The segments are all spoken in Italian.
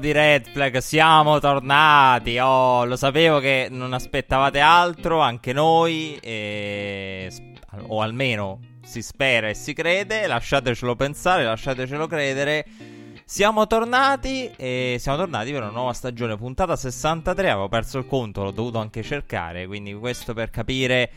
di Red Flag, siamo tornati. Oh, lo sapevo che non aspettavate altro, anche noi. E... O almeno si spera e si crede. Lasciatecelo pensare, lasciatecelo credere. Siamo tornati e siamo tornati per una nuova stagione, puntata 63. Avevo perso il conto, l'ho dovuto anche cercare. Quindi, questo per capire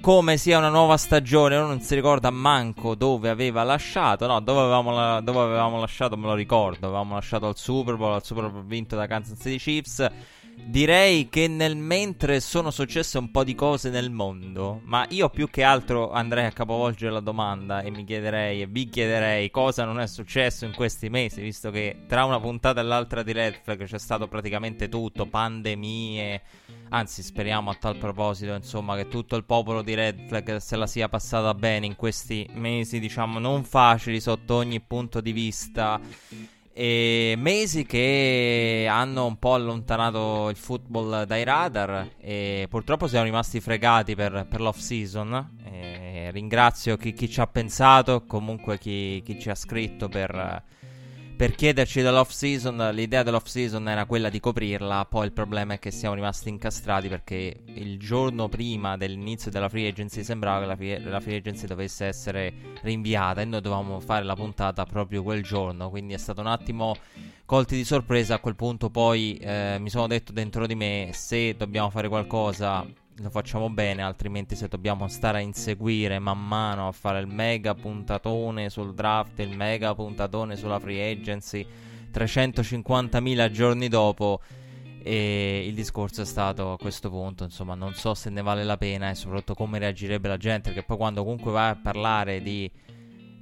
come sia una nuova stagione, non si ricorda manco dove aveva lasciato, no, dove avevamo, la, dove avevamo lasciato me lo ricordo, avevamo lasciato al Super Bowl, al Super Bowl vinto da Kansas City Chiefs. Direi che nel mentre sono successe un po' di cose nel mondo, ma io più che altro andrei a capovolgere la domanda e mi chiederei e vi chiederei cosa non è successo in questi mesi, visto che tra una puntata e l'altra di Red Flag c'è stato praticamente tutto, pandemie, Anzi, speriamo a tal proposito, insomma, che tutto il popolo di Red Flag se la sia passata bene in questi mesi, diciamo, non facili sotto ogni punto di vista. E mesi che hanno un po' allontanato il football dai radar e purtroppo siamo rimasti fregati per, per l'off season. E ringrazio chi, chi, ci ha pensato, comunque chi, chi ci ha scritto per per chiederci dell'off season, l'idea dell'off season era quella di coprirla, poi il problema è che siamo rimasti incastrati perché il giorno prima dell'inizio della free agency sembrava che la free, la free agency dovesse essere rinviata e noi dovevamo fare la puntata proprio quel giorno, quindi è stato un attimo colti di sorpresa, a quel punto poi eh, mi sono detto dentro di me se dobbiamo fare qualcosa lo facciamo bene, altrimenti se dobbiamo stare a inseguire man mano a fare il mega puntatone sul draft, il mega puntatone sulla free agency 350.000 giorni dopo e il discorso è stato a questo punto, insomma, non so se ne vale la pena e soprattutto come reagirebbe la gente, perché poi quando comunque vai a parlare di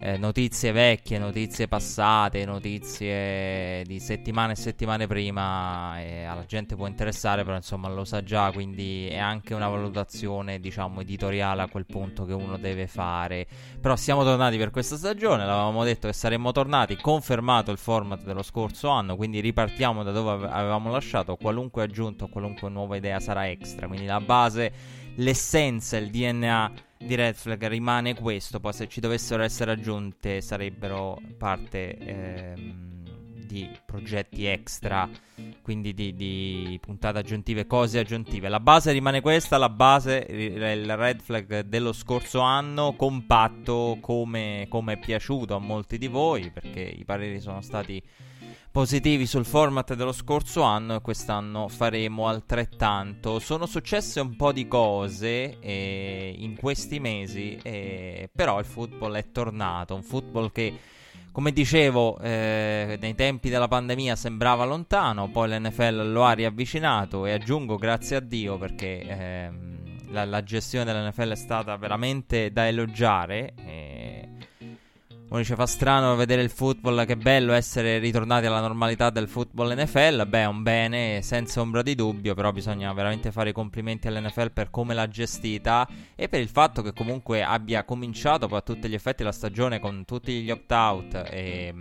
eh, notizie vecchie, notizie passate, notizie di settimane e settimane prima e alla gente può interessare, però insomma lo sa già, quindi è anche una valutazione diciamo editoriale a quel punto che uno deve fare. Però siamo tornati per questa stagione, l'avevamo detto che saremmo tornati, confermato il format dello scorso anno, quindi ripartiamo da dove avevamo lasciato, qualunque aggiunto, qualunque nuova idea sarà extra, quindi la base, l'essenza, il DNA di Red Flag rimane questo, poi se ci dovessero essere aggiunte sarebbero parte ehm, di progetti extra, quindi di, di, puntate aggiuntive, cose aggiuntive. La base rimane questa, la base, il Red Flag dello scorso anno, compatto come, come è piaciuto a molti di voi, perché i pareri sono stati positivi sul format dello scorso anno e quest'anno faremo altrettanto. Sono successe un po' di cose eh, in questi mesi, eh, però il football è tornato, un football che come dicevo, eh, nei tempi della pandemia sembrava lontano, poi l'NFL lo ha riavvicinato e aggiungo grazie a Dio perché ehm, la, la, gestione dell'NFL è stata veramente da elogiare. Uno dice fa strano vedere il football, che bello essere ritornati alla normalità del football NFL. Beh, è un bene senza ombra di dubbio, però bisogna veramente fare i complimenti all'NFL per come l'ha gestita e per il fatto che comunque abbia cominciato poi a tutti gli effetti la stagione con tutti gli opt-out e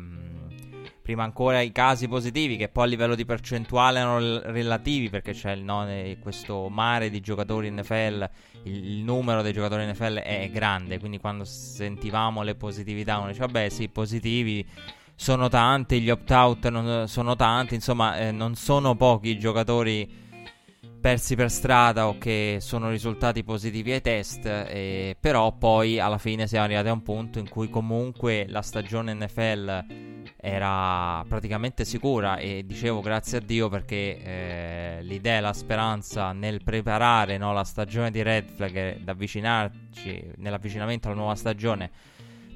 prima ancora i casi positivi che poi a livello di percentuale erano relativi perché c'è il, no, questo mare di giocatori NFL, il, il, numero dei giocatori NFL è grande, quindi quando sentivamo le positività uno dice vabbè sì, positivi sono tanti, gli opt-out sono tanti, insomma eh, non sono pochi i giocatori persi per strada o che sono risultati positivi ai test, eh, però poi alla fine siamo arrivati a un punto in cui comunque la stagione NFL era praticamente sicura e dicevo grazie a Dio perché eh, l'idea e la speranza nel preparare no, la stagione di Red Flag ed avvicinarci nell'avvicinamento alla nuova stagione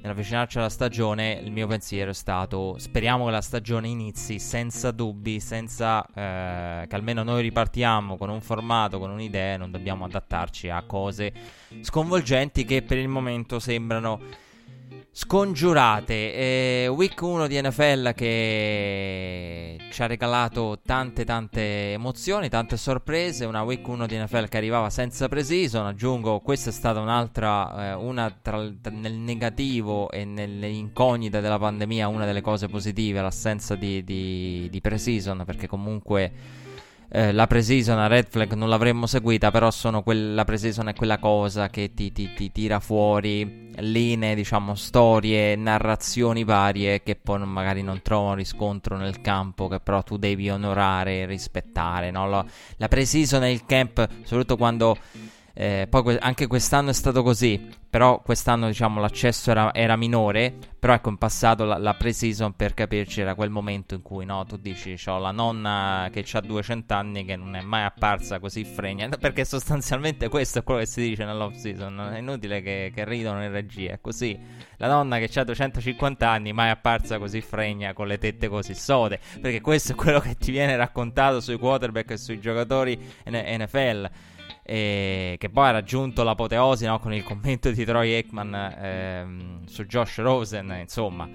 nell'avvicinarci alla stagione, il mio pensiero è stato: speriamo che la stagione inizi senza dubbi, senza eh, che almeno noi ripartiamo con un formato, con un'idea, non dobbiamo adattarci a cose sconvolgenti che per il momento sembrano scongiurate. Eh, week 1 di NFL che ci ha regalato tante tante emozioni, tante sorprese. Una week 1 di NFL che arrivava senza pre-season. Aggiungo, questa è stata un'altra, eh, una tra, nel negativo e nelle incognite della pandemia, una delle cose positive, l'assenza di, di, di pre-season, perché comunque eh, la Precision, la Red Flag non l'avremmo seguita, però sono quel, la Precision è quella cosa che ti, ti, ti, tira fuori linee, diciamo, storie, narrazioni varie che poi non, magari non trovano riscontro nel campo, che però tu devi onorare e rispettare, no? La, la Precision è il camp, soprattutto quando eh, poi que- anche quest'anno è stato così, però quest'anno diciamo l'accesso era, era minore, però ecco in passato la, la pre-season per capirci era quel momento in cui no, tu dici ho la nonna che ha 200 anni che non è mai apparsa così fregna, perché sostanzialmente questo è quello che si dice nell'off season, è inutile che, che ridono in regia, è così, la nonna che ha 250 anni mai apparsa così fregna con le tette così sode, perché questo è quello che ti viene raccontato sui quarterback e sui giocatori NFL e che poi ha raggiunto l'apoteosi no, con il commento di Troy Aikman ehm, su Josh Rosen, insomma.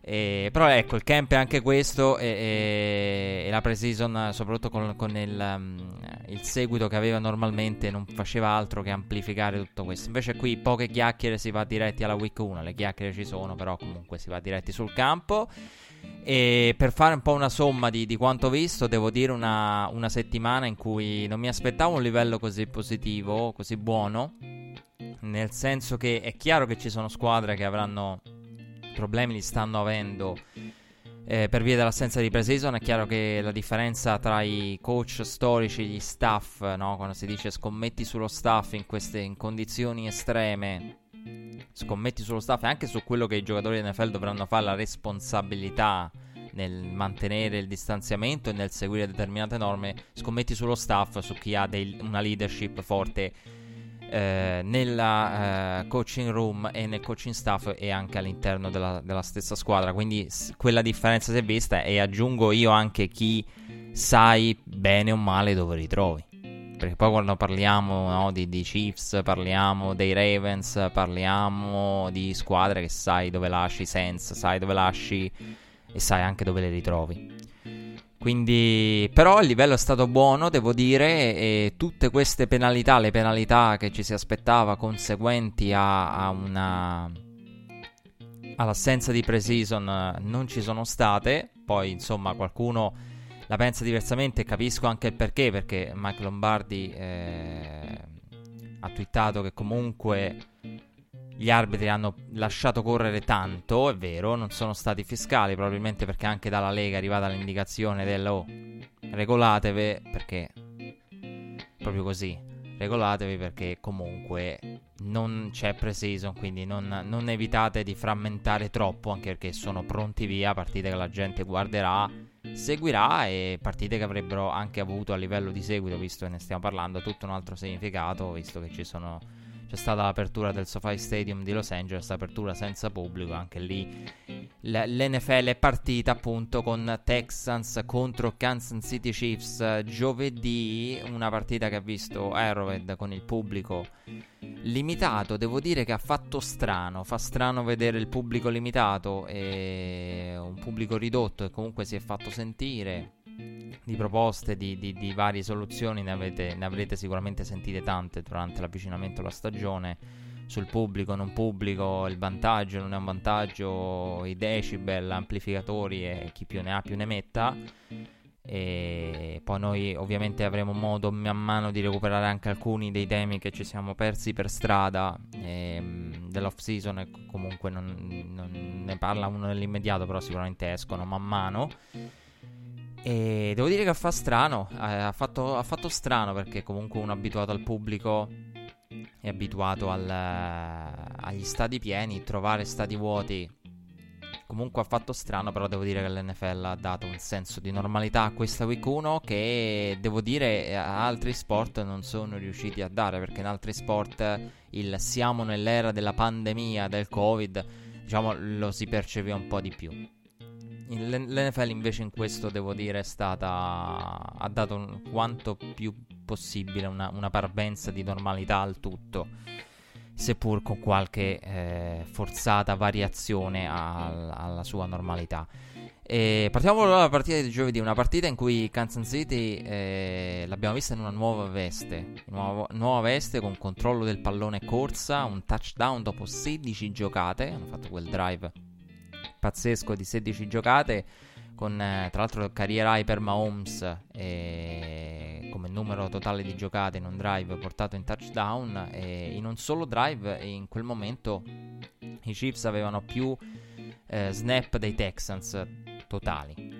E, però ecco, il camp è anche questo e, e, e la pre-season, soprattutto con, con il, um, il, seguito che aveva normalmente, non faceva altro che amplificare tutto questo. Invece qui poche chiacchiere, si va diretti alla week 1, le chiacchiere ci sono, però comunque si va diretti sul campo. E per fare un po' una somma di, di quanto visto, devo dire una, una, settimana in cui non mi aspettavo un livello così positivo, così buono. Nel senso che è chiaro che ci sono squadre che avranno problemi, li stanno avendo eh, per via dell'assenza di pre-season. È chiaro che la differenza tra i coach storici e gli staff, no? quando si dice scommetti sullo staff in queste in condizioni estreme scommetti sullo staff e anche su quello che i giocatori NFL dovranno fare, la responsabilità nel mantenere il distanziamento e nel seguire determinate norme, scommetti sullo staff, su chi ha dei, una leadership forte eh, nella eh, coaching room e nel coaching staff e anche all'interno della, della stessa squadra. Quindi s- quella differenza si è vista e aggiungo io anche chi sai bene o male dove ritrovi. Perché poi quando parliamo no, di, di, Chiefs, parliamo dei Ravens, parliamo di squadre che sai dove lasci senza, sai dove lasci e sai anche dove le ritrovi. Quindi, però il livello è stato buono, devo dire, e tutte queste penalità, le penalità che ci si aspettava conseguenti a, a una all'assenza di pre-season non ci sono state. Poi, insomma, qualcuno la pensa diversamente e capisco anche il perché, perché Mike Lombardi eh, ha twittato che comunque gli arbitri hanno lasciato correre tanto, è vero, non sono stati fiscali, probabilmente perché anche dalla Lega è arrivata l'indicazione del oh, regolatevi perché proprio così, regolatevi perché comunque non c'è pre-season, quindi non, non evitate di frammentare troppo, anche perché sono pronti via, partite che la gente guarderà seguirà e partite che avrebbero anche avuto a livello di seguito, visto che ne stiamo parlando, tutto un altro significato, visto che ci sono c'è stata l'apertura del SoFi Stadium di Los Angeles, apertura senza pubblico, anche lì l'NFL è partita appunto con Texans contro Kansas City Chiefs giovedì, una partita che ha visto Arrowhead con il pubblico limitato, devo dire che ha fatto strano, fa strano vedere il pubblico limitato e un pubblico ridotto e comunque si è fatto sentire di proposte, di, di, di varie soluzioni, ne, avete, ne, avrete sicuramente sentite tante durante l'avvicinamento alla stagione. Sul pubblico, non pubblico, il vantaggio, non è un vantaggio, i decibel, amplificatori e chi più ne ha più ne metta. E poi noi ovviamente avremo modo man mano di recuperare anche alcuni dei temi che ci siamo persi per strada ehm, dell'off season comunque non, non ne parla uno nell'immediato però sicuramente escono man mano e devo dire che fa strano, eh, ha, fatto, ha, fatto, strano perché comunque uno abituato al pubblico è abituato al, agli stadi pieni, trovare stadi vuoti comunque ha fatto strano, però devo dire che l'NFL ha dato un senso di normalità a questa week 1 che devo dire altri sport non sono riusciti a dare perché in altri sport il siamo nell'era della pandemia, del covid, diciamo lo si percepiva un po' di più. L'NFL invece in questo devo dire è stata ha dato un, quanto più possibile una, una, parvenza di normalità al tutto seppur con qualche eh, forzata variazione al, alla sua normalità. E partiamo dalla partita di giovedì una partita in cui Kansas City eh, l'abbiamo vista in una nuova veste nuova, nuova veste con controllo del pallone corsa un touchdown dopo 16 giocate hanno fatto quel drive pazzesco di 16 giocate con eh, tra l'altro carriera high per Mahomes eh, come numero totale di giocate in un drive portato in touchdown. E in un solo drive in quel momento i Chiefs avevano più eh, snap dei Texans totali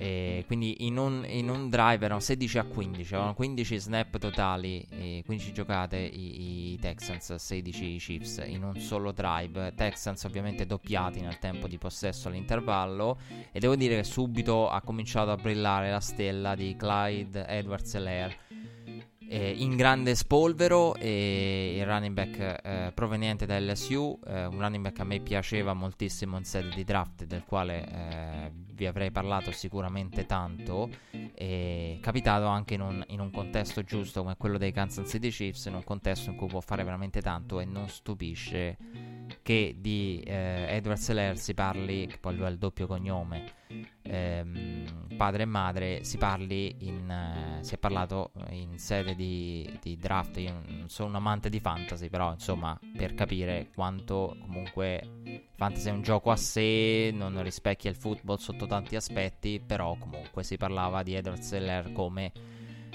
e quindi in un, in un, drive erano 16 a 15, avevano 15 snap totali, 15 giocate i, i, Texans, 16 i Chiefs in un solo drive. Texans ovviamente doppiati nel tempo di possesso all'intervallo e devo dire che subito ha cominciato a brillare la stella di Clyde Edwards Lair eh, in grande spolvero e il running back eh, proveniente da LSU, eh, un running back a me piaceva moltissimo in sede di draft del quale eh, vi avrei parlato sicuramente tanto, e capitato anche in un, in un, contesto giusto come quello dei Kansas City Chiefs, in un contesto in cui può fare veramente tanto e non stupisce che di eh, Edward Seller si parli, che poi lui ha il doppio cognome, ehm, padre e madre, si parli in, eh, si è parlato in sede di, di, draft, io non sono un amante di fantasy, però insomma per capire quanto comunque fantasy è un gioco a sé, non rispecchia il football sotto tanti aspetti, però comunque si parlava di Edward Seller come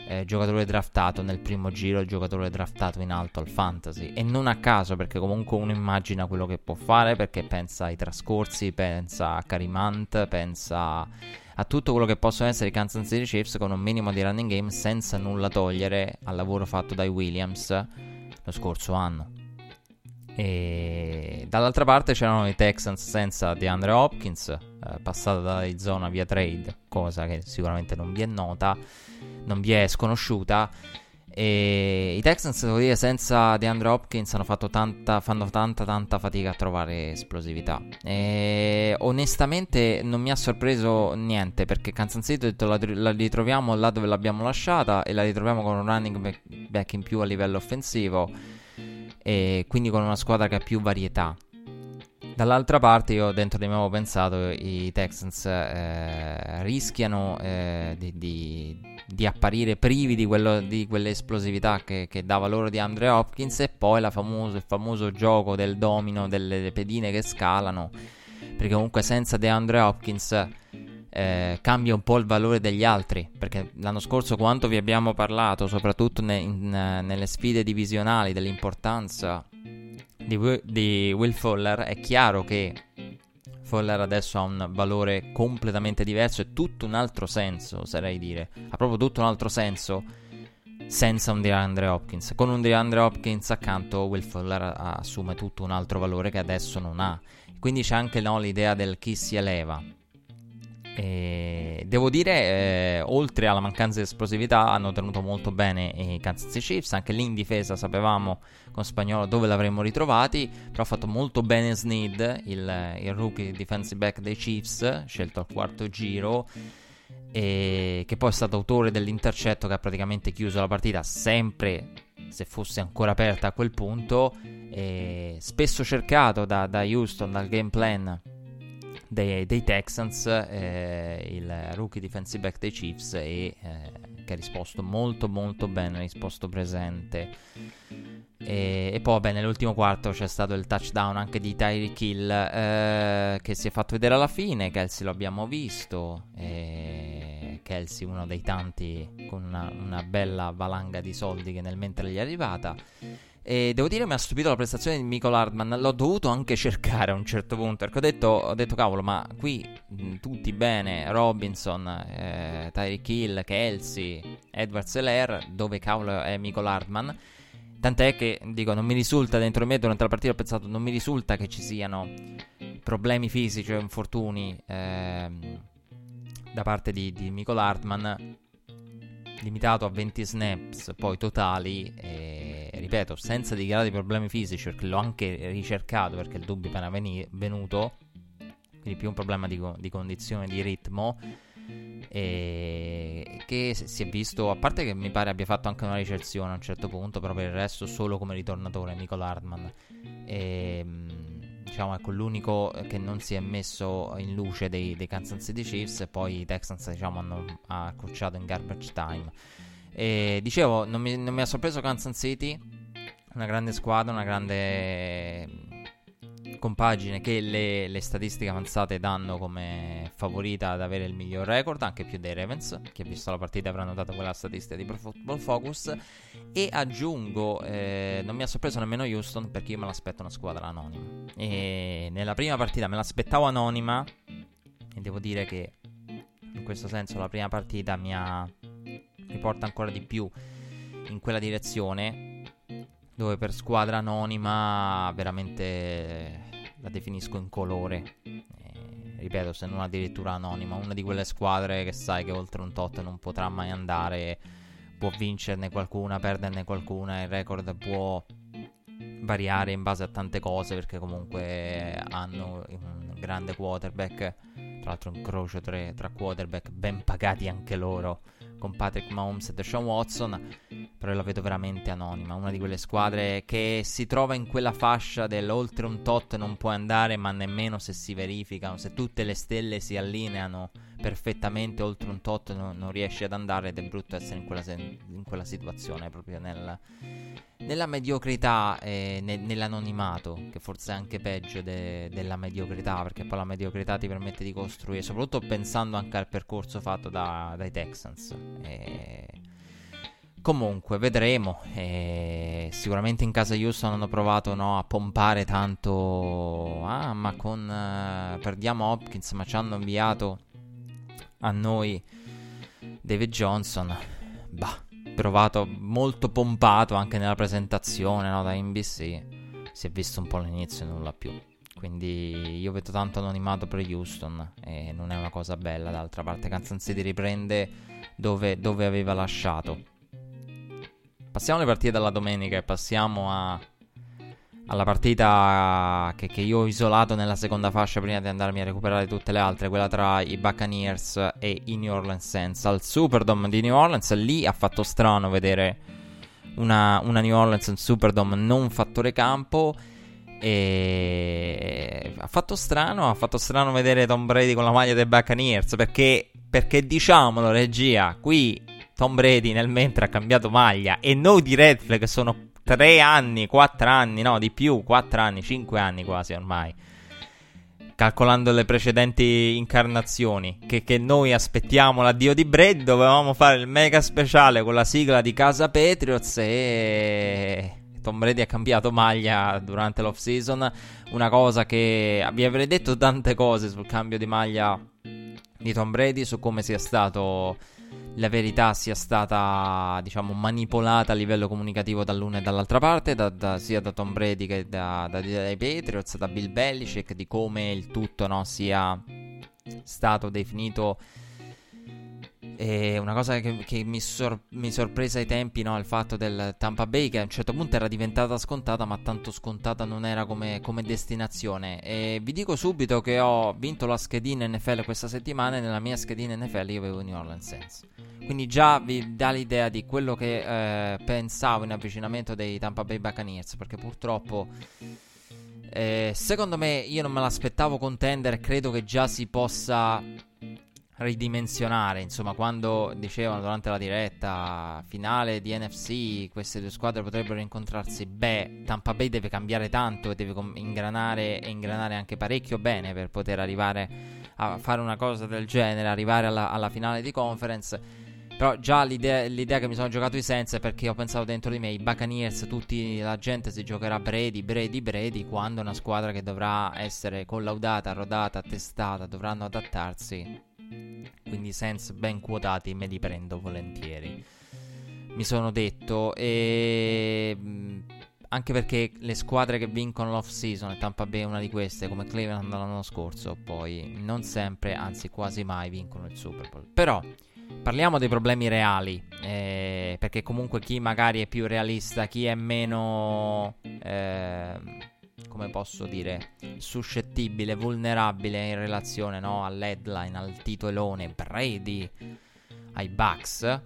eh, giocatore draftato nel primo giro, il giocatore draftato in alto al fantasy. E non a caso, perché comunque uno immagina quello che può fare, perché pensa ai trascorsi, pensa a Karimant, pensa a tutto quello che possono essere i Kansas City Chiefs con un minimo di running game senza nulla togliere al lavoro fatto dai Williams lo scorso anno. E dall'altra parte c'erano i Texans senza DeAndre Hopkins, eh, passato da Arizona via trade, cosa che sicuramente non vi è nota non vi è sconosciuta. E i Texans, devo dire, senza DeAndre Hopkins hanno fatto tanta, fanno tanta, tanta fatica a trovare esplosività. E onestamente non mi ha sorpreso niente perché Kansas City ho detto la, la ritroviamo là dove l'abbiamo lasciata e la ritroviamo con un running back in più a livello offensivo e quindi con una squadra che ha più varietà. Dall'altra parte io dentro di me avevo pensato i Texans eh, rischiano eh, di, di, di, apparire privi di, quello, di quell'esplosività che, che, dava loro di Andre Hopkins e poi famoso, il famoso gioco del domino delle pedine che scalano perché comunque senza DeAndre Hopkins eh, cambia un po' il valore degli altri perché l'anno scorso quanto vi abbiamo parlato soprattutto ne, in, nelle sfide divisionali dell'importanza di, di Will Fuller, è chiaro che Fuller adesso ha un valore completamente diverso e tutto un altro senso, oserei dire. Ha proprio tutto un altro senso senza un DeAndre Hopkins. Con un DeAndre Hopkins accanto, Will Fuller assume tutto un altro valore che adesso non ha. Quindi c'è anche no, l'idea del chi si eleva. E devo dire, eh, oltre alla mancanza di esplosività, hanno tenuto molto bene i Kansas City Chiefs. Anche lì in difesa sapevamo con spagnolo dove l'avremmo ritrovati. Però ha fatto molto bene Snead, il, il rookie defensive back dei Chiefs, scelto al quarto giro. E che poi è stato autore dell'intercetto che ha praticamente chiuso la partita, sempre se fosse ancora aperta a quel punto. Spesso cercato da, da Houston, dal game plan dei, dei Texans, eh, il rookie defensive back dei Chiefs, e, eh, che ha risposto molto molto bene, ha risposto presente. E, e, poi, beh, nell'ultimo quarto c'è stato il touchdown anche di Tyreek Hill eh, che si è fatto vedere alla fine. Kelsey lo abbiamo visto. Kelsey, uno dei tanti con una, una bella valanga di soldi che nel mentre gli è arrivata. E devo dire mi ha stupito la prestazione di Michael Hardman. L'ho dovuto anche cercare a un certo punto. Perché ho detto, ho detto cavolo, ma qui mh, tutti bene. Robinson, eh, Tyreek Hill, Kelsey, Edward Seller. Dove cavolo è Michael Hardman? Tant'è che dico, non mi risulta dentro me durante la partita. Ho pensato, non mi risulta che ci siano problemi fisici o infortuni ehm, da parte di, di Michael Hardman limitato a 20 snaps poi totali e ripeto senza dichiarare problemi fisici perché l'ho anche ricercato perché il dubbio è appena veni- venuto quindi più un problema di, co- di condizione di ritmo e che si è visto a parte che mi pare abbia fatto anche una ricezione a un certo punto però per il resto solo come ritornatore Nicole Hardman e ehm, diciamo, ecco, l'unico che non si è messo in luce dei, dei Kansas City Chiefs e poi i Texans, diciamo, hanno accorciato in garbage time. E dicevo, non mi, non mi ha sorpreso Kansas City, una grande squadra, una grande compagine che le, le, statistiche avanzate danno come favorita ad avere il miglior record, anche più dei Ravens. Ha visto la partita avrà notato quella statistica di Pro Football Focus. E aggiungo, eh, non mi ha sorpreso nemmeno Houston perché io me l'aspetto una squadra anonima. E nella prima partita me l'aspettavo anonima e devo dire che in questo senso la prima partita mi ha riporta ancora di più in quella direzione dove per squadra anonima veramente la definisco in colore. Eh, ripeto, se non addirittura anonima, una di quelle squadre che sai che oltre un tot non potrà mai andare, può vincerne qualcuna, perderne qualcuna, il record può variare in base a tante cose perché comunque hanno un grande quarterback, tra l'altro un incrocio tra, tra quarterback ben pagati anche loro con Patrick Mahomes e Deshaun Watson, però la vedo veramente anonima, una di quelle squadre che si trova in quella fascia dell'oltre un tot non può andare, ma nemmeno se si verificano, se tutte le stelle si allineano perfettamente oltre un tot non, non riesce ad andare ed è brutto essere in quella, se- in quella situazione, proprio nel, nella mediocrità e ne- nell'anonimato, che forse è anche peggio de- della mediocrità, perché poi la mediocrità ti permette di costruire, soprattutto pensando anche al percorso fatto da- dai Texans. E... Comunque, vedremo. E sicuramente in casa Houston hanno provato no, a pompare tanto. Ah, ma con. Uh, perdiamo Hopkins, ma ci hanno inviato a noi David Johnson. Bah, provato molto pompato anche nella presentazione no, da NBC. Si è visto un po' all'inizio e nulla più. Quindi io vedo tanto anonimato per Houston e non è una cosa bella. D'altra parte, Kansas City riprende dove, dove aveva lasciato. Passiamo alle partite della domenica e passiamo a, alla partita che, che, io ho isolato nella seconda fascia prima di andarmi a recuperare tutte le altre, quella tra i Buccaneers e i New Orleans Saints. Al Superdome di New Orleans lì ha fatto strano vedere una, una New Orleans in Superdome non fattore campo. E ha fatto strano, ha fatto strano vedere Tom Brady con la maglia dei Buccaneers perché, perché diciamolo regia, qui Tom Brady nel mentre ha cambiato maglia e noi di Red Flag sono 3 anni, 4 anni, no di più, 4 anni, 5 anni quasi ormai. Calcolando le precedenti incarnazioni, che, che noi aspettiamo l'addio di Brady, dovevamo fare il mega speciale con la sigla di Casa Patriots e Tom Brady ha cambiato maglia durante l'off season. Una cosa che vi avrei detto tante cose sul cambio di maglia di Tom Brady, su come sia stato la verità sia stata, diciamo, manipolata a livello comunicativo dall'una e dall'altra parte, da, da, sia da Tom Brady che da, dai Patriots, da Bill Belichick, di come il tutto no, sia stato definito e una cosa che, che mi, sor- mi, sorprese ai tempi, no, il fatto del Tampa Bay, che a un certo punto era diventata scontata, ma tanto scontata non era come, come destinazione. E vi dico subito che ho vinto la schedina NFL questa settimana e nella mia schedina NFL io avevo New Orleans Saints. Quindi già vi dà l'idea di quello che eh, pensavo in avvicinamento dei Tampa Bay Buccaneers, perché purtroppo... Eh, secondo me io non me l'aspettavo contender, credo che già si possa ridimensionare. Insomma, quando dicevano durante la diretta finale di NFC, queste due squadre potrebbero incontrarsi. Beh, Tampa Bay deve cambiare tanto e deve ingranare e ingranare anche parecchio bene per poter arrivare a fare una cosa del genere, arrivare alla, alla finale di conference. Però già l'idea, l'idea, che mi sono giocato i senza è perché ho pensato dentro di me, i Buccaneers, tutti la gente si giocherà Brady, Brady, Brady, quando una squadra che dovrà essere collaudata, rodata, testata, dovranno adattarsi quindi sense ben quotati me li prendo volentieri. Mi sono detto e anche perché le squadre che vincono l'off season e Tampa Bay è una di queste come Cleveland l'anno scorso poi non sempre anzi quasi mai vincono il Super Bowl però parliamo dei problemi reali eh, perché comunque chi magari è più realista chi è meno eh, come posso dire, suscettibile, vulnerabile in relazione no, all'headline, al titolone Brady ai Bucks.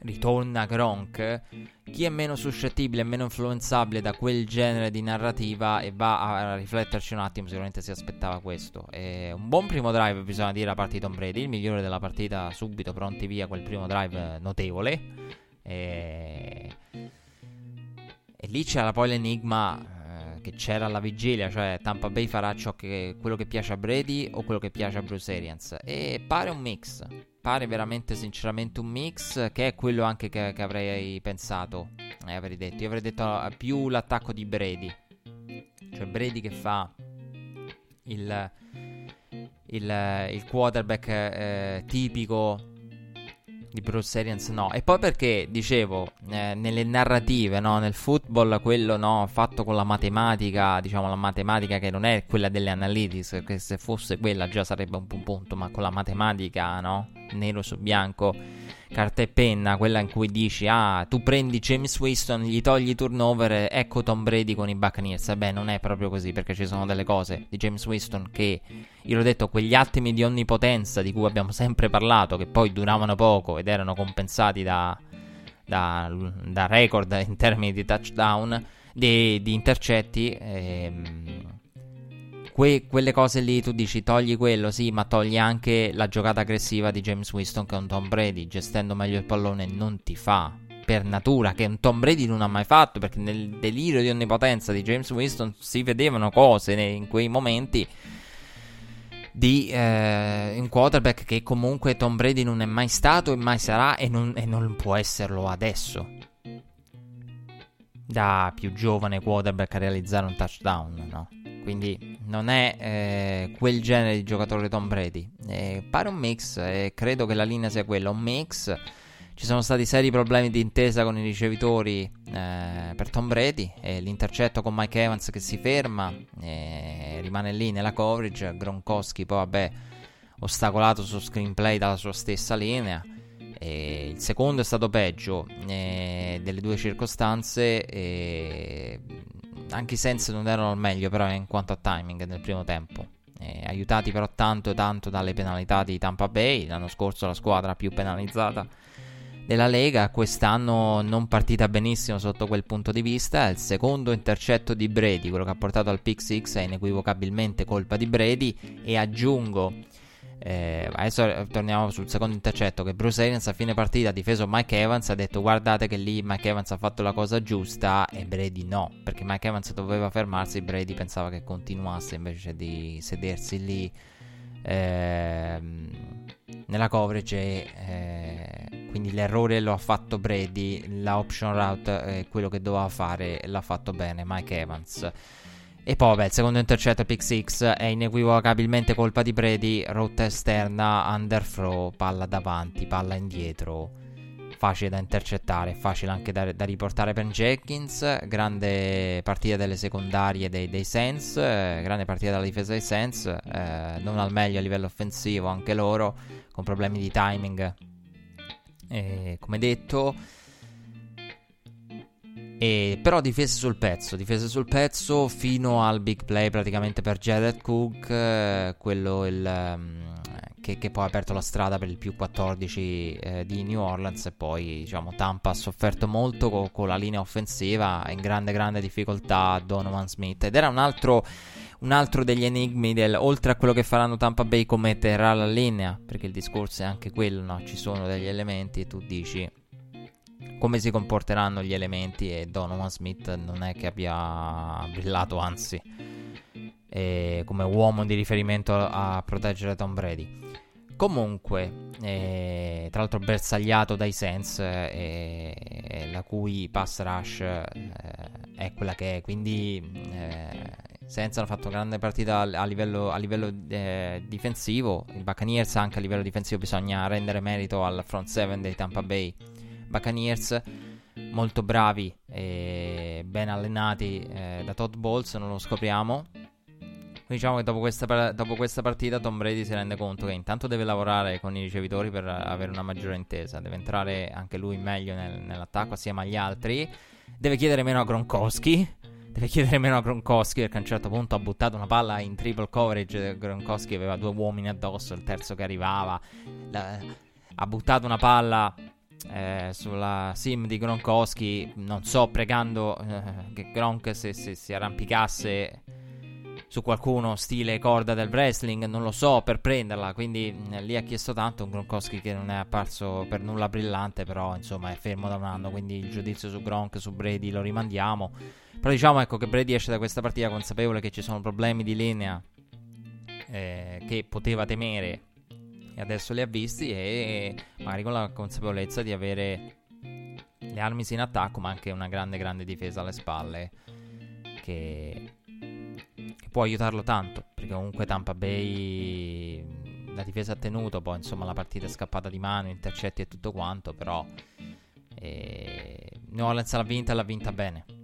Ritorna Gronk. Chi è meno suscettibile, meno influenzabile da quel genere di narrativa e va a rifletterci un attimo, sicuramente si aspettava questo. E un buon primo drive, bisogna dire, a partita Tom Brady. Il migliore della partita, subito pronti via, quel primo drive notevole. E, e lì c'era poi l'enigma che c'era alla vigilia, cioè Tampa Bay farà che, quello che piace a Brady o quello che piace a Bruce Arians. E pare un mix, pare veramente sinceramente un mix che è quello anche che, che avrei pensato e avrei detto. Io avrei detto più l'attacco di Brady, cioè Brady che fa il, il, il quarterback eh, tipico di Bruce Arians no. E poi perché, dicevo, eh, nelle narrative, no? Nel football, quello no, fatto con la matematica, diciamo la matematica che non è quella delle analytics, perché se fosse quella già sarebbe un punto, ma con la matematica, no? Nero su bianco carta e penna, quella in cui dici ah, tu prendi James Winston, gli togli turnover, ecco Tom Brady con i Buccaneers. Beh, non è proprio così, perché ci sono delle cose di James Winston che, io l'ho detto, quegli attimi di onnipotenza di cui abbiamo sempre parlato, che poi duravano poco ed erano compensati da, da, da record in termini di touchdown, di, di intercetti. Ehm, que- quelle cose lì tu dici togli quello, sì, ma togli anche la giocata aggressiva di James Winston che è un Tom Brady, gestendo meglio il pallone non ti fa per natura, che un Tom Brady non ha mai fatto, perché nel delirio di onnipotenza di James Winston si vedevano cose in quei momenti di eh, un quarterback che comunque Tom Brady non è mai stato e mai sarà e non, e non può esserlo adesso. Da più giovane quarterback a realizzare un touchdown, no? Quindi non è eh, quel genere di giocatore Tom Brady. Eh, pare un mix e credo che la linea sia quella, un mix. Ci sono stati seri problemi di intesa con i ricevitori eh, per Tom Brady. L'intercetto con Mike Evans che si ferma, rimane lì nella coverage. Gronkowski poi vabbè ostacolato su screenplay dalla sua stessa linea. E il secondo è stato peggio eh, delle due circostanze. E anche i Sense non erano al meglio però in quanto a timing nel primo tempo. Eh, aiutati però tanto tanto dalle penalità di Tampa Bay, l'anno scorso la squadra più penalizzata della Lega, quest'anno non partita benissimo sotto quel punto di vista, il secondo intercetto di Brady, quello che ha portato al pick 6 è inequivocabilmente colpa di Brady. E aggiungo eh, adesso torniamo sul secondo intercetto che Bruce Arians a fine partita ha difeso Mike Evans ha detto guardate che lì Mike Evans ha fatto la cosa giusta e Brady no perché Mike Evans doveva fermarsi Brady pensava che continuasse invece di sedersi lì eh, nella coverage eh, quindi l'errore lo ha fatto Brady la option route è quello che doveva fare l'ha fatto bene Mike Evans e poi, vabbè, il secondo intercetto pick 6 è inequivocabilmente colpa di Brady. Rotta esterna, underthrow, palla davanti, palla indietro. Facile da intercettare, facile anche da, da riportare per Jenkins. Grande partita delle secondarie dei, dei Saints. Eh, grande partita della difesa dei Saints. Eh, non al meglio a livello offensivo, anche loro, con problemi di timing. E, come detto. E, però difese sul pezzo, difese sul pezzo fino al big play praticamente per Jared Cook, eh, quello il, um, che, che, poi ha aperto la strada per il più 14 eh, di New Orleans e poi diciamo Tampa ha sofferto molto co- con la linea offensiva, in grande grande difficoltà Donovan Smith ed era un altro, un altro degli enigmi del, oltre a quello che faranno Tampa Bay come terrà la linea, perché il discorso è anche quello, no? ci sono degli elementi e tu dici come si comporteranno gli elementi e Donovan Smith non è che abbia brillato, anzi, come uomo di riferimento a proteggere Tom Brady. Comunque, eh, tra l'altro bersagliato dai Sens, eh, la cui pass rush eh, è quella che è, quindi eh, Sens hanno fatto grande partita a livello, a livello eh, difensivo, i Buccaneers anche a livello difensivo bisogna rendere merito al front 7 dei Tampa Bay Buccaneers molto bravi e ben allenati eh, da Todd Bowles, non lo scopriamo. Diciamo che dopo questa, dopo questa, partita Tom Brady si rende conto che intanto deve lavorare con i ricevitori per avere una maggiore intesa, deve entrare anche lui meglio nel, nell'attacco assieme agli altri, deve chiedere meno a Gronkowski, deve chiedere meno a Gronkowski perché a un certo punto ha buttato una palla in triple coverage, Gronkowski aveva due uomini addosso, il terzo che arrivava, la, ha buttato una palla eh, sulla sim di Gronkowski, non so, pregando eh, che Gronk si, si, si arrampicasse su qualcuno stile corda del wrestling, non lo so, per prenderla. Quindi mh, lì ha chiesto tanto un Gronkowski che non è apparso per nulla brillante, però insomma è fermo da un anno, quindi il giudizio su Gronk, su Brady lo rimandiamo. Però diciamo ecco che Brady esce da questa partita consapevole che ci sono problemi di linea eh, che poteva temere e adesso li ha visti e magari con la consapevolezza di avere le armi in attacco ma anche una grande grande difesa alle spalle che, che può aiutarlo tanto perché comunque Tampa Bay la difesa ha tenuto poi insomma la partita è scappata di mano intercetti e tutto quanto però eh, New Orleans l'ha vinta e l'ha vinta bene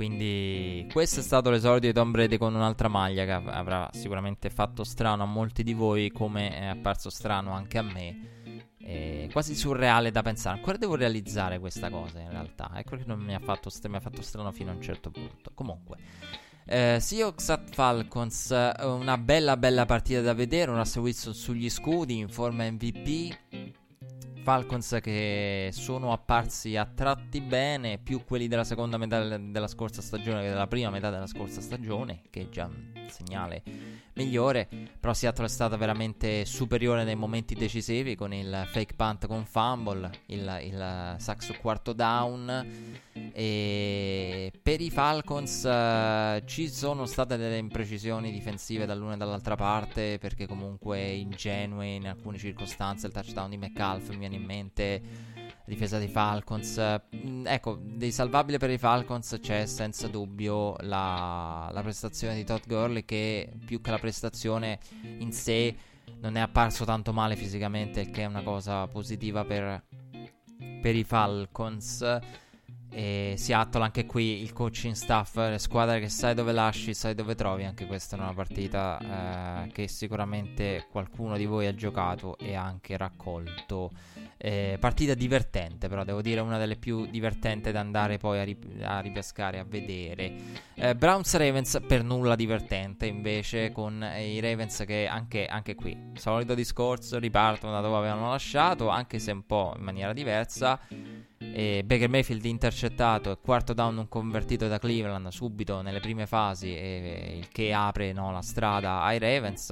quindi questo è stato l'esordio di Tom Brady con un'altra maglia che av- avrà sicuramente fatto strano a molti di voi come è apparso strano anche a me. È quasi surreale da pensare. Ancora devo realizzare questa cosa in realtà. Ecco che non mi ha fatto, st- mi ha fatto strano fino a un certo punto. Comunque. Eh, Seahawks at Falcons, una bella bella partita da vedere, un Russell Wilson sugli scudi in forma MVP, Falcons che sono apparsi a tratti bene, più quelli della seconda metà della scorsa stagione che della prima metà della scorsa stagione, che già segnale migliore, però Seattle è stata veramente superiore nei momenti decisivi con il fake punt con fumble, il, il sack su quarto down. E per i Falcons uh, ci sono state delle imprecisioni difensive dall'una e dall'altra parte perché comunque ingenue in alcune circostanze il touchdown di McAlf mi viene in mente difesa dei Falcons. Mm, ecco, dei salvabili per i Falcons c'è senza dubbio la, la, prestazione di Todd Gurley che più che la prestazione in sé non è apparso tanto male fisicamente, il che è una cosa positiva per, per i Falcons. E Seattle anche qui il coaching staff, le squadre che sai dove lasci, sai dove trovi, anche questa è una partita eh, che sicuramente qualcuno di voi ha giocato e anche raccolto eh, partita divertente, però devo dire una delle più divertenti da andare poi a, rip- a ripescare, a vedere. Eh, Browns Ravens per nulla divertente invece con eh, i Ravens che anche, anche qui, solito discorso, ripartono da dove avevano lasciato, anche se un po' in maniera diversa. E Baker Mayfield intercettato e quarto down non convertito da Cleveland subito nelle prime fasi, e, il che apre no, la strada ai Ravens.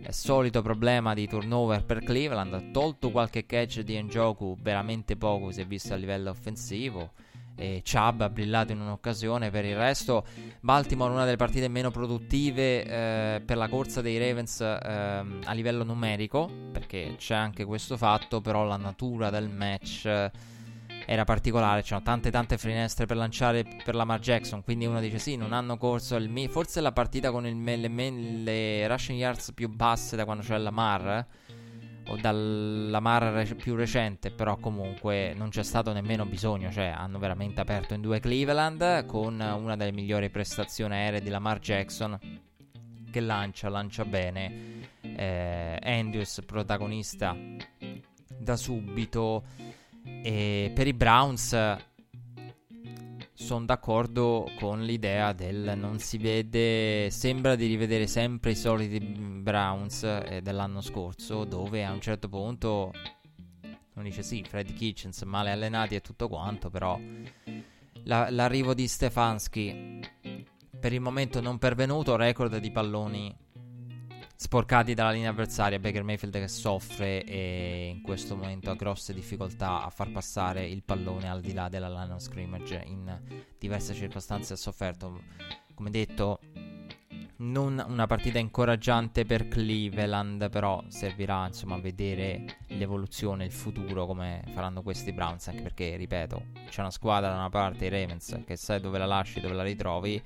È solito problema di turnover per Cleveland. Tolto qualche catch di Njoku, veramente poco si è visto a livello offensivo. E Chubb ha brillato in un'occasione. Per il resto, Baltimore, una delle partite meno produttive eh, per la corsa dei Ravens eh, a livello numerico, perché c'è anche questo fatto, però la natura del match era particolare. C'erano tante tante finestre per lanciare per Lamar Jackson. Quindi uno dice: Sì, non hanno corso. Mi- forse la partita con me- le, me- le rushing yards più basse da quando c'è Lamar. Eh? O dalla Mar più recente, però comunque non c'è stato nemmeno bisogno. Cioè, hanno veramente aperto in due Cleveland con una delle migliori prestazioni aeree di Lamar Jackson. Che lancia, lancia bene. Eh, Andrews, protagonista da subito. E per i Browns sono d'accordo con l'idea del non si vede, sembra di rivedere sempre i soliti Browns eh, dell'anno scorso, dove a un certo punto uno dice sì, Fred Kitchens male allenati e tutto quanto, però la, l'arrivo di Stefanski per il momento non pervenuto, record di palloni sporcati dalla linea avversaria. Baker Mayfield che soffre e in questo momento ha grosse difficoltà a far passare il pallone al di là della line of scrimmage. In diverse circostanze ha sofferto. Come detto, non una partita incoraggiante per Cleveland, però servirà insomma a vedere l'evoluzione, il futuro, come faranno questi Browns. Anche perché, ripeto, c'è una squadra da una parte, i Ravens, che sai dove la lasci, dove la ritrovi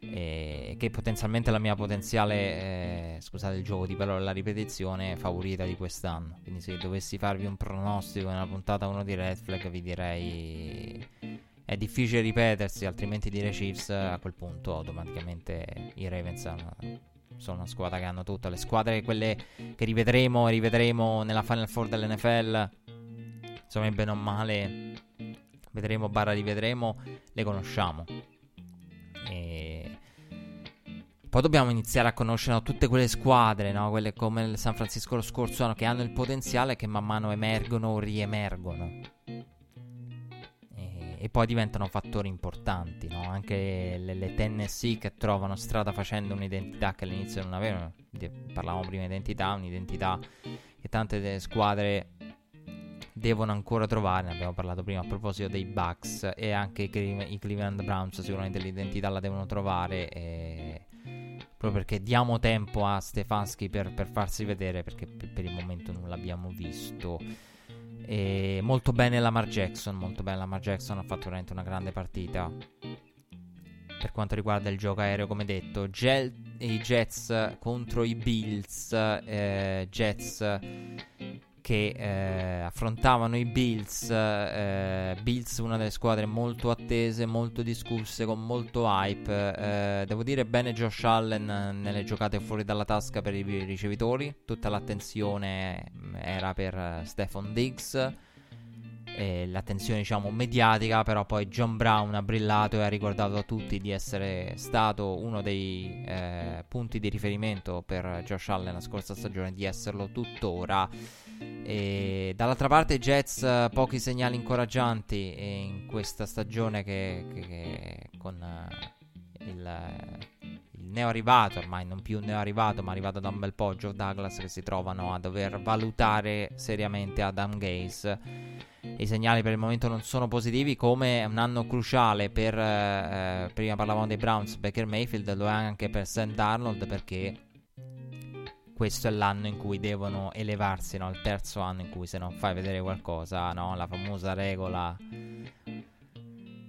e che potenzialmente la mia potenziale, eh, scusate il gioco di parole, la ripetizione favorita di quest'anno. Quindi se dovessi farvi un pronostico nella puntata 1 di Red Flag vi direi è difficile ripetersi, altrimenti dire Chiefs a quel punto automaticamente i Ravens sono una squadra che hanno tutte le squadre, quelle che rivedremo e rivedremo nella Final Four dell'NFL. Insomma, bene o male, vedremo barra rivedremo, le conosciamo. E poi dobbiamo iniziare a conoscere no, tutte quelle squadre, no? quelle come il San Francisco lo scorso anno, che hanno il potenziale che man mano emergono o riemergono. E, poi diventano fattori importanti, no? anche le, le, Tennessee che trovano strada facendo un'identità che all'inizio non avevano, parlavamo prima di identità, un'identità che tante squadre devono ancora trovare, ne abbiamo parlato prima a proposito dei Bucks e anche i, Cleveland Browns sicuramente l'identità la devono trovare e proprio perché diamo tempo a Stefanski per, per farsi vedere perché per, per il momento non l'abbiamo visto e molto bene Lamar Jackson, molto bene Lamar Jackson, ha fatto veramente una grande partita. Per quanto riguarda il gioco aereo, come detto, Gel- i Jets contro i Bills, eh, Jets che eh, affrontavano i Bills, eh, Bills una delle squadre molto attese, molto discusse, con molto hype. Eh, devo dire bene Josh Allen nelle giocate fuori dalla tasca per i ricevitori, tutta l'attenzione mm, era per Stephon Diggs. l'attenzione diciamo mediatica però poi John Brown ha brillato e ha ricordato a tutti di essere stato uno dei eh, punti di riferimento per Josh Allen la scorsa stagione di esserlo tuttora e dall'altra parte Jets eh, pochi segnali incoraggianti in questa stagione che, che, che con uh, il, il neo arrivato, ormai non più neo arrivato ma arrivato da un bel po' Joe Douglas che si trovano a dover valutare seriamente Adam Gaze. I segnali per il momento non sono positivi come un anno cruciale per, uh, prima parlavamo dei Browns, Baker Mayfield, lo è anche per Sam Darnold perché questo è l'anno in cui devono elevarsi, no? Il terzo anno in cui se non fai vedere qualcosa, no? La famosa regola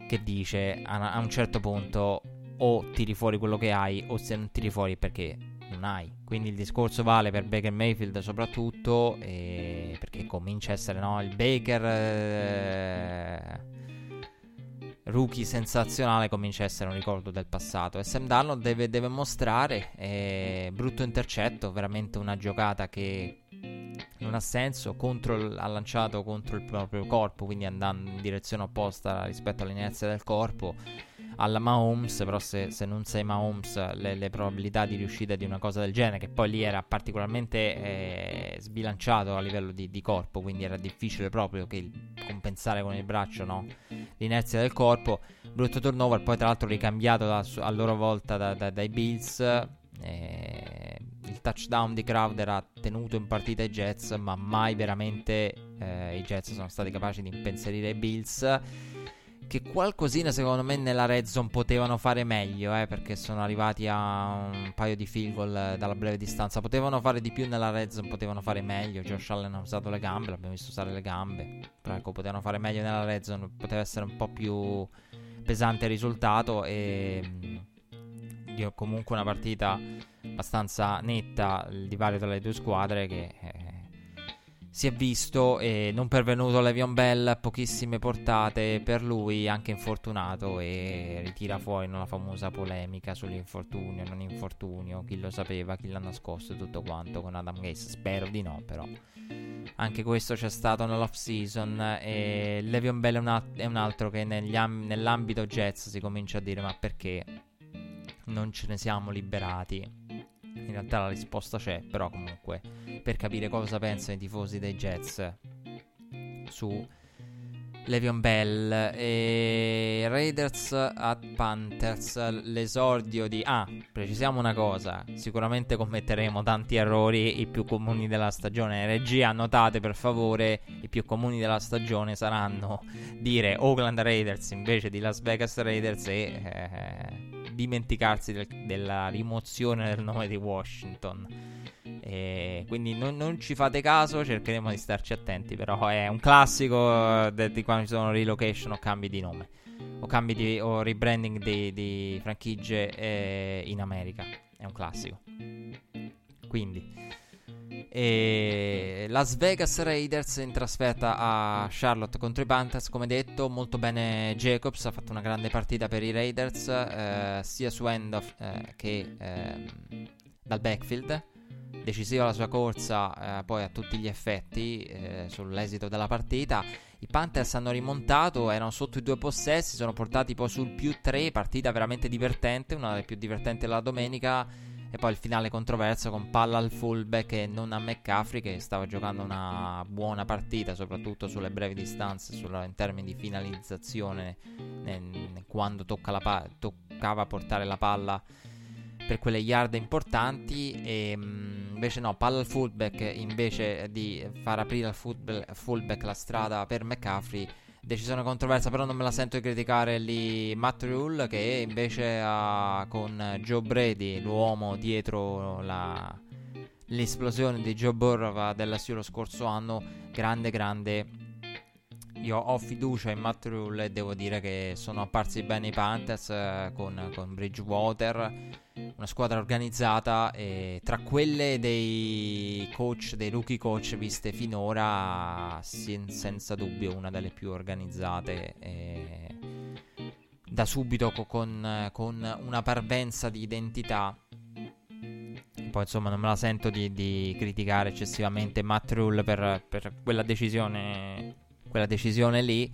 che dice a, un certo punto o tiri fuori quello che hai o se non tiri fuori perché non hai. Quindi il discorso vale per Baker Mayfield soprattutto perché comincia a essere no, il Baker eh, rookie sensazionale comincia a essere un ricordo del passato. E Sam Darnold deve, deve mostrare, eh, brutto intercetto, veramente una giocata che non ha senso, contro, ha lanciato contro il proprio corpo, quindi andando in direzione opposta rispetto all'inerzia del corpo alla Mahomes, però se, se non sei Mahomes le, le, probabilità di riuscita di una cosa del genere, che poi lì era particolarmente eh, sbilanciato a livello di, di, corpo, quindi era difficile proprio il, compensare con il braccio no? l'inerzia del corpo. Brutto turnover, poi tra l'altro ricambiato da, a loro volta da, da, dai Bills. Eh, il touchdown di Crowder ha tenuto in partita i Jets, ma mai veramente eh, i Jets sono stati capaci di impensierire i Bills che qualcosina secondo me nella red zone potevano fare meglio, eh, perché sono arrivati a un paio di field goal dalla breve distanza. Potevano fare di più nella red zone, potevano fare meglio. Josh Allen ha usato le gambe, l'abbiamo visto usare le gambe. Però ecco, potevano fare meglio nella red zone, poteva essere un po' più pesante il risultato e io comunque una partita abbastanza netta il divario tra le due squadre che eh, si è visto e non pervenuto Levion Bell, pochissime portate per lui, anche infortunato e ritira fuori la famosa polemica sull'infortunio, non infortunio, chi lo sapeva, chi l'ha nascosto e tutto quanto con Adam Gates, spero di no però. Anche questo c'è stato nell'off season e Levion Bell è un, a- è un altro che am- nell'ambito Jets si comincia a dire ma perché non ce ne siamo liberati in realtà la risposta c'è, però comunque per capire cosa pensano i tifosi dei Jets su Levion Bell. E Raiders at Panthers l'esordio di ah precisiamo una cosa sicuramente commetteremo tanti errori i più comuni della stagione. Regia annotate per favore i più comuni della stagione saranno dire Oakland Raiders invece di Las Vegas Raiders e eh, dimenticarsi del, della rimozione del nome di Washington. E quindi non, non, ci fate caso, cercheremo di starci attenti. Però è un classico de, di quando ci sono relocation o cambi di nome. O cambi di, o rebranding di, di franchigie eh, in America. È un classico. Quindi. E Las Vegas Raiders in trasferta a Charlotte contro i Panthers, come detto, molto bene Jacobs, ha fatto una grande partita per i Raiders, eh, sia su end-off eh, che eh, dal backfield. Decisiva la sua corsa, eh, poi a tutti gli effetti eh, sull'esito della partita. I Panthers hanno rimontato, erano sotto i due possessi, sono portati poi sul più 3, partita veramente divertente, una delle più divertenti della domenica e poi il finale controverso con palla al fullback e non a McCaffrey che stava giocando una buona partita, soprattutto sulle brevi distanze, sulla, in termini di finalizzazione, nel, quando tocca pa- toccava portare la palla per quelle yard importanti. E mm, invece no, palla al fullback invece di far aprire al fullback la strada per McCaffrey decisione controversa, però non me la sento di criticare lì Matt Rule che invece ha con Joe Brady, l'uomo dietro la, l'esplosione di Joe Burrow dell'SU lo scorso anno, grande grande. Io ho fiducia in Matt Rule e devo dire che sono apparsi bene i Panthers eh, con, con, Bridgewater, una squadra organizzata e tra quelle dei coach, dei rookie coach viste finora, sen- senza dubbio una delle più organizzate. E da subito co- con, con, una parvenza di identità. Poi insomma non me la sento di, di criticare eccessivamente Matt Rule per, per quella decisione quella decisione lì.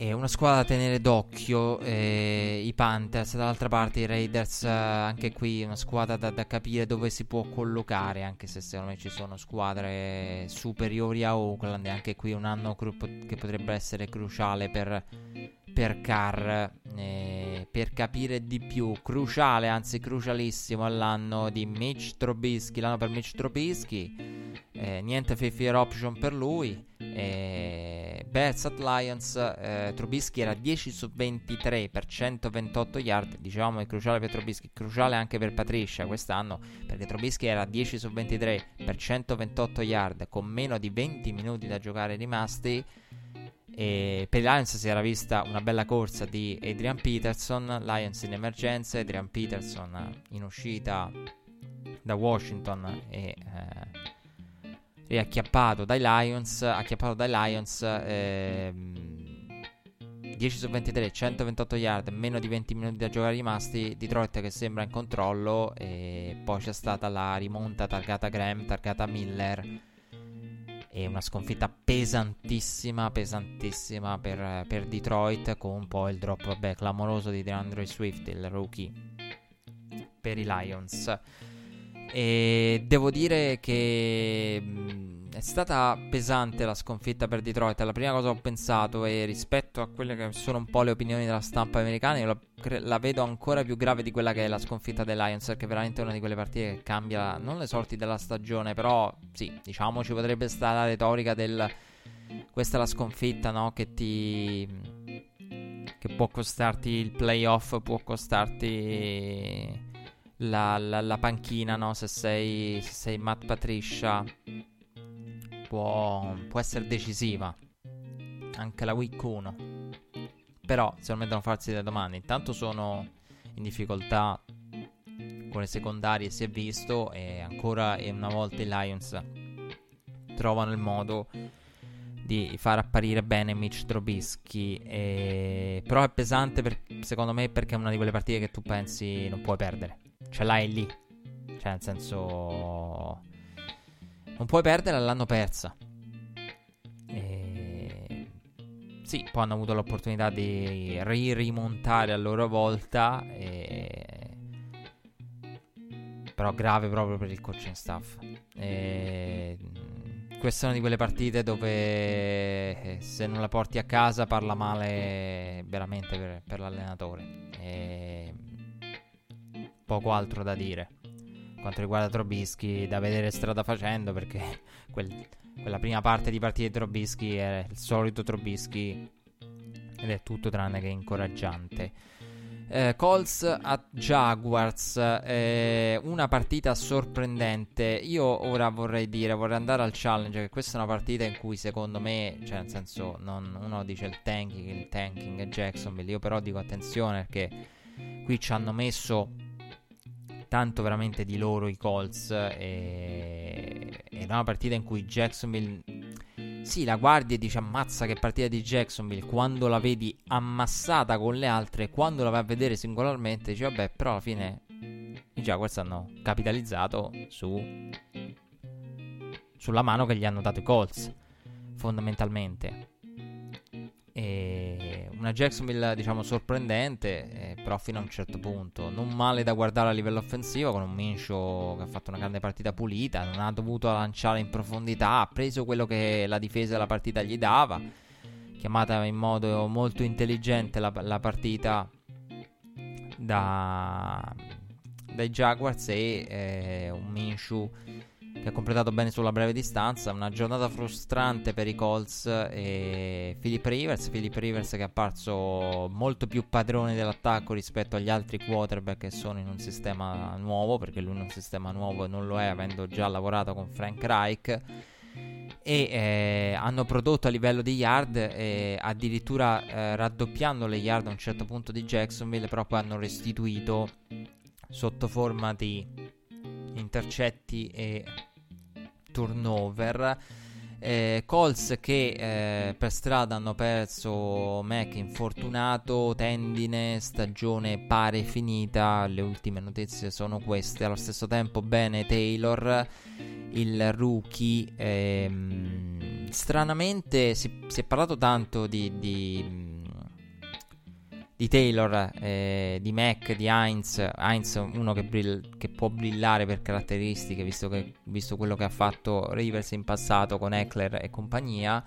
È una squadra da tenere d'occhio. Eh, I Panthers, dall'altra parte i Raiders, eh, anche qui una squadra da, da, capire dove si può collocare. Anche se secondo me ci sono squadre superiori a Oakland. E anche qui un anno che potrebbe essere cruciale per, per Carr. Eh, per capire di più. Cruciale, anzi crucialissimo all'anno di Mitch Trubisky. L'anno per Mitch Trubisky eh, niente fifth year option per lui. Eh, Bears at Lions, eh, Trubisky era 10 su 23 per 128 yard. Dicevamo è cruciale per Trubisky, cruciale anche per Patricia quest'anno, perché Trubisky era 10 su 23 per 128 yard con meno di 20 minuti da giocare rimasti. E per Lions si era vista una bella corsa di Adrian Peterson, Lions in emergenza, Adrian Peterson in uscita da Washington e eh, riacchiappato dai Lions, acchiappato dai Lions, ehm, 10 su 23, 128 yard, meno di 20 minuti da giocare rimasti, Detroit che sembra in controllo e poi c'è stata la rimonta targata Graham, targata Miller e una sconfitta pesantissima, pesantissima per, per Detroit con poi il drop vabbè, clamoroso di DeAndre Swift, il rookie per i Lions. E devo dire che mh, è stata pesante la sconfitta per Detroit. La prima cosa che ho pensato è rispetto a quelle che sono un po' le opinioni della stampa americana, io la, la vedo ancora più grave di quella che è la sconfitta dei Lions, perché è veramente una di quelle partite che cambia non le sorti della stagione, però sì, diciamo ci potrebbe stare la retorica del questa è la sconfitta, no, che ti che può costarti il playoff, può costarti la, la, la panchina, no? Se sei, se sei Matt Patricia, può, può essere decisiva. Anche la week 1. Però, me devono farsi delle domande. Intanto sono in difficoltà con le secondarie, si è visto. E ancora una volta i Lions trovano il modo di far apparire bene Mitch Trubisky. E... Però è pesante per, secondo me perché è una di quelle partite che tu pensi non puoi perdere ce l'hai lì. Cioè, nel senso. Non puoi perdere, l'hanno persa. E... Sì, poi hanno avuto l'opportunità di ri-rimontare a loro volta. E... Però grave proprio per il coaching staff. E... Questa è una di quelle partite dove se non la porti a casa parla male veramente per, per l'allenatore. E poco altro da dire. Quanto riguarda Trobisky, da vedere strada facendo perché quel, quella prima parte di partita di Trobisky è il solito Trobisky ed è tutto tranne che incoraggiante. Eh, Colts a Jaguars, eh, una partita sorprendente. Io ora vorrei dire, vorrei andare al challenge, che questa è una partita in cui secondo me, cioè nel senso, non, uno dice il tanking, il tanking è Jacksonville, io però dico attenzione perché qui ci hanno messo tanto veramente di loro i Colts. E... Era una partita in cui Jacksonville. Sì, la guardia e dice ammazza che partita di Jacksonville. Quando la vedi ammassata con le altre, quando la vai a vedere singolarmente, dici vabbè, però alla fine i Jaguars hanno capitalizzato su sulla mano che gli hanno dato i Colts. Fondamentalmente. E una Jacksonville, diciamo, sorprendente. Eh, però fino a un certo punto. Non male da guardare a livello offensivo, con un Minshew che ha fatto una grande partita pulita, non ha dovuto lanciare in profondità, ha preso quello che la difesa della partita gli dava, chiamata in modo molto intelligente la, la partita da, dai Jaguars e eh, un Minshew che ha completato bene sulla breve distanza. Una giornata frustrante per i Colts e Philip Rivers. Philip Rivers che è apparso molto più padrone dell'attacco rispetto agli altri quarterback che sono in un sistema nuovo, perché lui in un sistema nuovo non lo è, avendo già lavorato con Frank Reich. E eh, hanno prodotto a livello di yard, eh, addirittura eh, raddoppiando le yard a un certo punto di Jacksonville, però poi hanno restituito sotto forma di intercetti e turnover. Eh, Colts che eh, per strada hanno perso Mac infortunato, tendine, stagione pare finita, le ultime notizie sono queste, allo stesso tempo bene Taylor, il rookie, ehm, stranamente si, si, è parlato tanto di, di di Taylor, eh, di Mac, di Heinz. Heinz uno che, brill- che, può brillare per caratteristiche, visto, che, visto, quello che ha fatto Rivers in passato con Eckler e compagnia.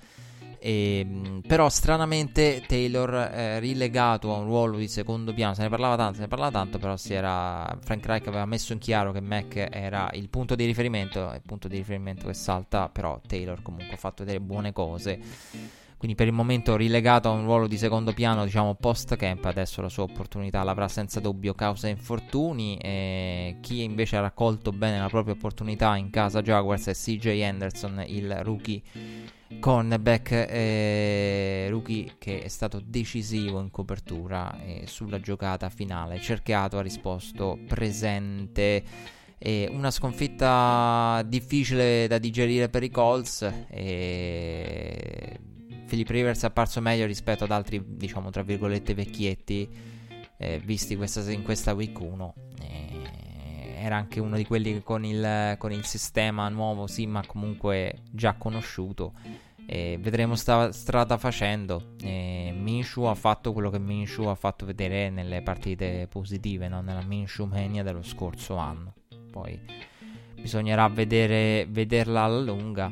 E, ehm, però stranamente Taylor eh, rilegato a un ruolo di secondo piano, se ne parlava tanto, se ne parlava tanto, però si era, Frank Reich aveva messo in chiaro che Mac era il punto di riferimento, il punto di riferimento che salta, però Taylor comunque ha fatto delle buone cose quindi per il momento rilegato a un ruolo di secondo piano, diciamo post camp, adesso la sua opportunità l'avrà senza dubbio causa infortuni. E chi invece ha raccolto bene la propria opportunità in casa Jaguars è CJ Anderson, il rookie cornerback, eh, rookie che è stato decisivo in copertura e sulla giocata finale. Cercato, ha risposto presente. Una sconfitta difficile da digerire per i Colts. E Philip Rivers è apparso meglio rispetto ad altri, diciamo, tra virgolette, vecchietti eh, visti questa, in questa week 1. Eh, era anche uno di quelli con il, con il sistema nuovo, sì, ma comunque già conosciuto. Eh, vedremo sta strada facendo. Eh, Minshew ha fatto quello che Minshew ha fatto vedere nelle partite positive, no? nella Minshew Mania dello scorso anno. Poi bisognerà vedere, vederla alla lunga.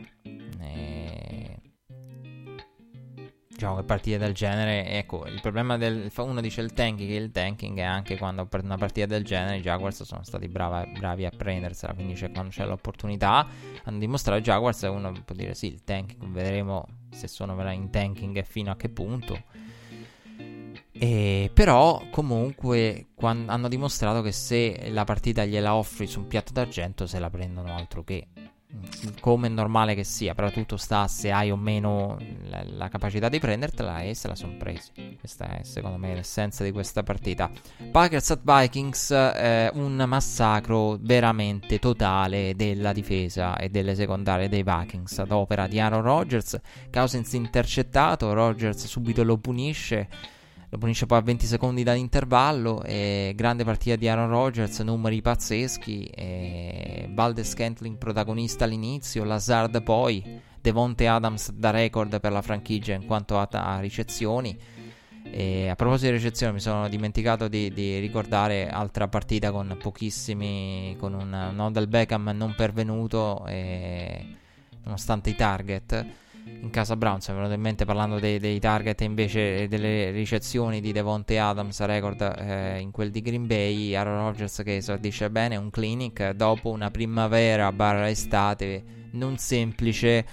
Diciamo che partite del genere, ecco, il problema del uno dice il tanking, il tanking è anche quando per una partita del genere i Jaguars sono stati brava, bravi a prendersela, quindi c'è, quando c'è l'opportunità hanno dimostrato i Jaguars uno può dire sì, il tanking, vedremo se sono in tanking e fino a che punto. E però comunque hanno dimostrato che se la partita gliela offri su un piatto d'argento se la prendono altro che come è normale che sia, però tutto sta se hai o meno la, la capacità di prendertela e se la sono presi. Questa è secondo me l'essenza di questa partita. Packers at Vikings, eh, un massacro veramente totale della difesa e delle secondarie dei Vikings ad opera di Aaron Rodgers. Cousins intercettato, Rodgers subito lo punisce lo punisce poi a 20 secondi dall'intervallo. E grande partita di Aaron Rodgers, numeri pazzeschi. E Valdes Scantling protagonista all'inizio, Lazard poi, Devonte Adams da record per la franchigia in quanto a, a ricezioni. E a proposito di ricezioni, mi sono dimenticato di, di, ricordare altra partita con pochissimi, con un, Odell Beckham non pervenuto, e, nonostante i target in casa Browns. Mi è venuto in mente parlando dei, dei target invece delle ricezioni di Devonte Adams, record eh, in quel di Green Bay. Aaron Rodgers che esordisce bene, un clinic dopo una primavera barra estate non semplice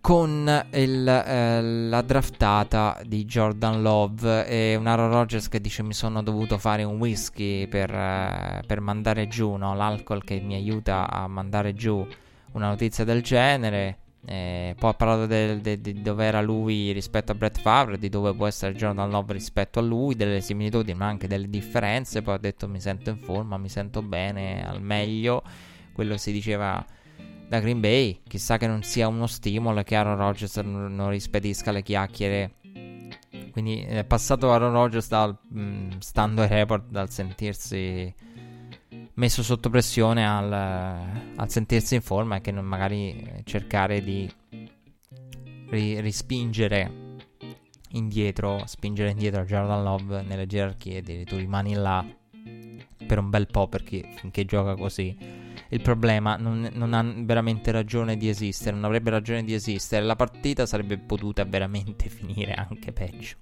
con il, eh, la draftata di Jordan Love e un Aaron Rodgers che dice mi sono dovuto fare un whisky per, eh, per mandare giù no? l'alcol che mi aiuta a mandare giù una notizia del genere eh, poi ha parlato di dove era lui rispetto a Brett Favre, di dove può essere Jordan Love rispetto a lui, delle similitudini ma anche delle differenze. Poi ha detto mi sento in forma, mi sento bene, al meglio. Quello si diceva da Green Bay. Chissà che non sia uno stimolo che Aaron Rodgers non, non rispedisca le chiacchiere. Quindi è passato Aaron Rodgers dal mh, mm, stando ai report, dal sentirsi messo sotto pressione al, al sentirsi in forma e che magari cercare di ri- rispingere indietro, spingere indietro Jordan Love nelle gerarchie, e tu rimani là per un bel po' perché finché gioca così. Il problema non, non, ha veramente ragione di esistere, non avrebbe ragione di esistere. La partita sarebbe potuta veramente finire anche peggio.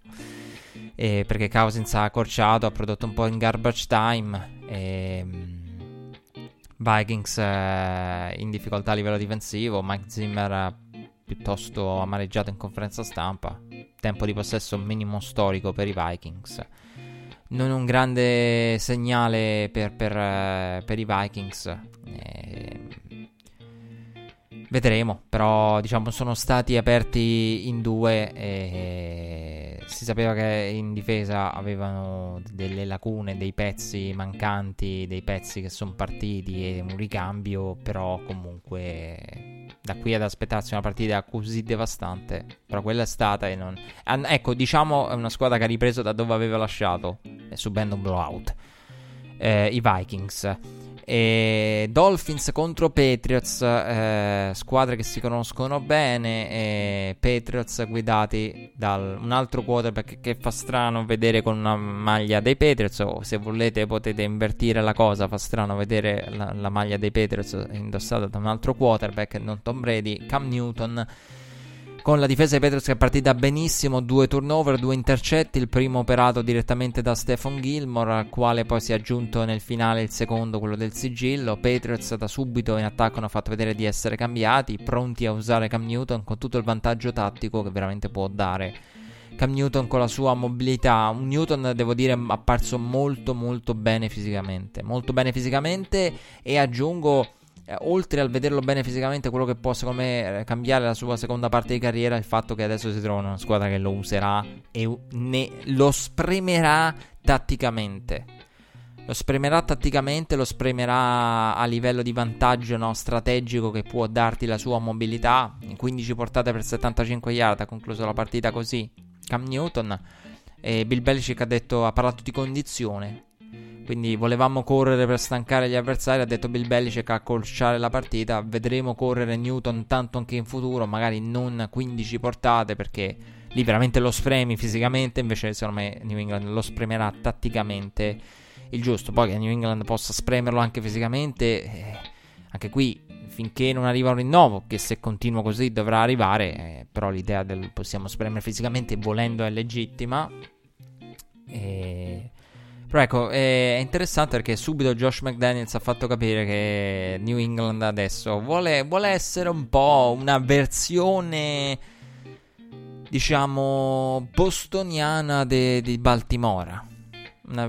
Eh, perché Cousins ha accorciato, ha prodotto un po' in garbage time. E, Vikings eh, in difficoltà a livello difensivo. Mike Zimmer piuttosto amareggiato in conferenza stampa. Tempo di possesso minimo storico per i Vikings. Non un grande segnale per, per, eh, per i Vikings. Eh, vedremo, però diciamo sono stati aperti in due e si sapeva che in difesa avevano delle lacune, dei pezzi mancanti, dei pezzi che sono partiti e un ricambio, però comunque da qui ad aspettarsi una partita così devastante, però quella è stata e non... Ecco, diciamo è una squadra che ha ripreso da dove aveva lasciato, eh, subendo un blowout. Eh, I Vikings. E Dolphins contro Patriots, eh, squadre che si conoscono bene. E Patriots guidati da un altro quarterback che fa strano vedere con una maglia dei Patriots. O se volete potete invertire la cosa. Fa strano vedere la, la maglia dei Patriots indossata da un altro quarterback, non Tom Brady. Cam Newton con la difesa di Patriots che è partita benissimo, due turnover, due intercetti, il primo operato direttamente da Stephen Gilmore, al quale poi si è aggiunto nel finale il secondo, quello del sigillo. Patriots da subito in attacco hanno fatto vedere di essere cambiati, pronti a usare Cam Newton con tutto il vantaggio tattico che veramente può dare. Cam Newton con la sua mobilità, un Newton devo dire apparso molto molto bene fisicamente, molto bene fisicamente e aggiungo eh, oltre al vederlo bene fisicamente, quello che può secondo me eh, cambiare la sua seconda parte di carriera è il fatto che adesso si trova in una squadra che lo userà e ne, lo spremerà tatticamente. Lo spremerà tatticamente, lo spremerà a livello di vantaggio no, strategico che può darti la sua mobilità. In 15 portate per 75 yard ha concluso la partita così. Cam Newton. E Bill Belichick ha, detto, ha parlato di condizione. Quindi volevamo correre per stancare gli avversari. Ha detto Bill Belichick a accorciare la partita. Vedremo correre Newton tanto anche in futuro. Magari non 15 portate perché lì veramente lo spremi fisicamente. Invece, secondo me, New England lo spremerà tatticamente il giusto. Poi che New England possa spremerlo anche fisicamente. Eh, anche qui, finché non arriva un rinnovo, che se continua così dovrà arrivare. Eh, però l'idea del possiamo spremere fisicamente volendo è legittima. E però ecco, è interessante perché subito Josh McDaniels ha fatto capire che New England adesso vuole, vuole essere un po' una versione, diciamo, bostoniana di Baltimora.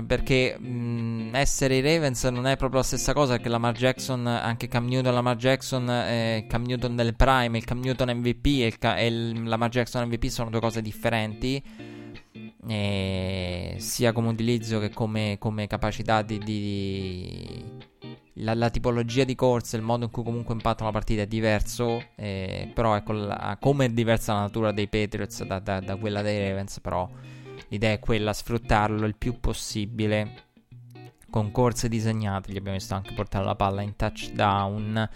Perché mh, essere i Ravens non è proprio la stessa cosa perché Lamar Jackson, anche Cam Newton, Lamar Jackson, eh, Cam Newton del Prime, il Cam Newton MVP e il, e il Lamar Jackson MVP sono due cose differenti eh, sia come utilizzo che come, come capacità di, di la, la, tipologia di corsa, il modo in cui comunque impattano la partita è diverso, eh, però ecco la, come è diversa la natura dei Patriots da, da, da, quella dei Ravens, però l'idea è quella, sfruttarlo il più possibile. Con corse disegnate, gli abbiamo visto anche portare la palla in touchdown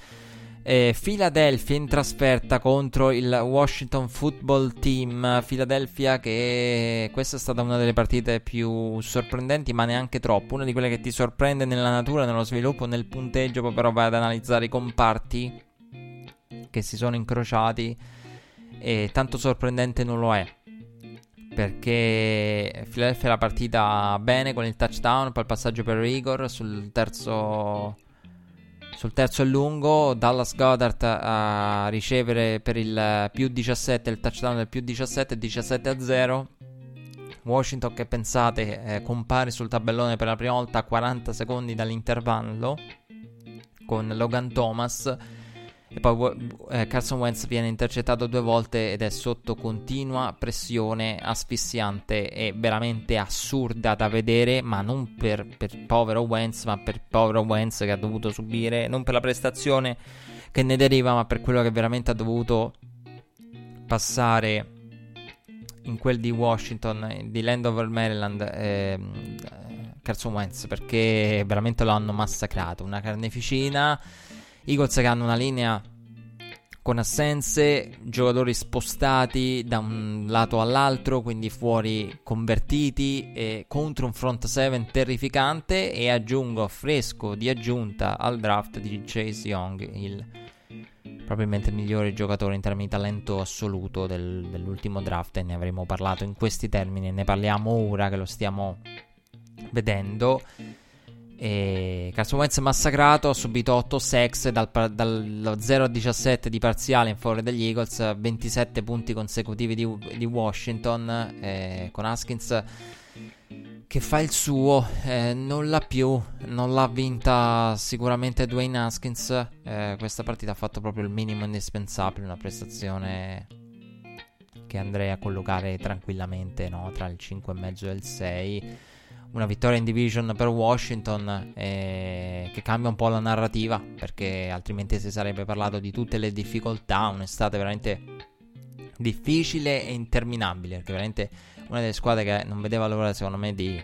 eh, Philadelphia in trasferta contro il Washington Football Team. Philadelphia che questa è stata una delle partite più sorprendenti, ma neanche troppo. Una di quelle che ti sorprende nella natura, nello sviluppo, nel punteggio, poi però vai ad analizzare i comparti che si sono incrociati. E tanto sorprendente non lo è perché Philadelphia la partita bene con il touchdown, poi il passaggio per Igor sul terzo sul terzo e lungo, Dallas Goddard a ricevere per il più 17, il touchdown del più 17, 17 a 0. Washington che pensate eh, compare sul tabellone per la prima volta a 40 secondi dall'intervallo con Logan Thomas e poi eh, Carson Wentz viene intercettato due volte ed è sotto continua pressione asfissiante. E veramente assurda da vedere, ma non per, per povero Wentz, ma per povero Wentz che ha dovuto subire, non per la prestazione che ne deriva, ma per quello che veramente ha dovuto passare in quel di Washington, di Landover, Maryland, eh, Carson Wentz, perché veramente lo hanno massacrato, una carneficina Eagles che hanno una linea con assenze, giocatori spostati da un lato all'altro, quindi fuori convertiti e contro un front 7 terrificante e aggiungo fresco di aggiunta al draft di Chase Young, il probabilmente il migliore giocatore in termini di talento assoluto del, dell'ultimo draft e ne avremo parlato in questi termini, ne parliamo ora che lo stiamo vedendo. E Carson Wentz massacrato, ha subito 8 sex dal, dallo 0 a 17 di parziale in favore degli Eagles, 27 punti consecutivi di, di Washington eh, con Haskins che fa il suo, eh, non l'ha più, non l'ha vinta sicuramente Dwayne Haskins, eh, questa partita ha fatto proprio il minimo indispensabile, una prestazione che andrei a collocare tranquillamente no? tra il 5,5 e il 6 una vittoria in division per Washington eh, che cambia un po' la narrativa perché altrimenti si sarebbe parlato di tutte le difficoltà, un'estate veramente difficile e interminabile, perché veramente una delle squadre che non vedeva l'ora secondo me di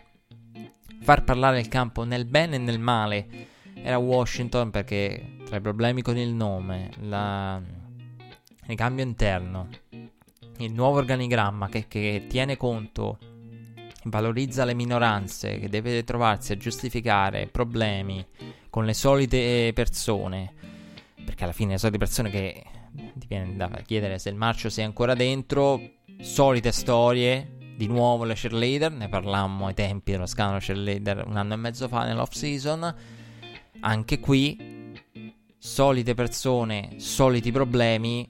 far parlare il campo nel bene e nel male era Washington perché tra i problemi con il nome, la... il cambio interno, il nuovo organigramma che, che tiene conto valorizza le minoranze, che deve trovarsi a giustificare problemi con le solite persone, perché alla fine le solite persone che ti viene da chiedere se il marcio sia ancora dentro, solite storie, di nuovo le cheerleader, ne parlammo ai tempi dello scandalo cheerleader un anno e mezzo fa nell'off season, anche qui solite persone, soliti problemi,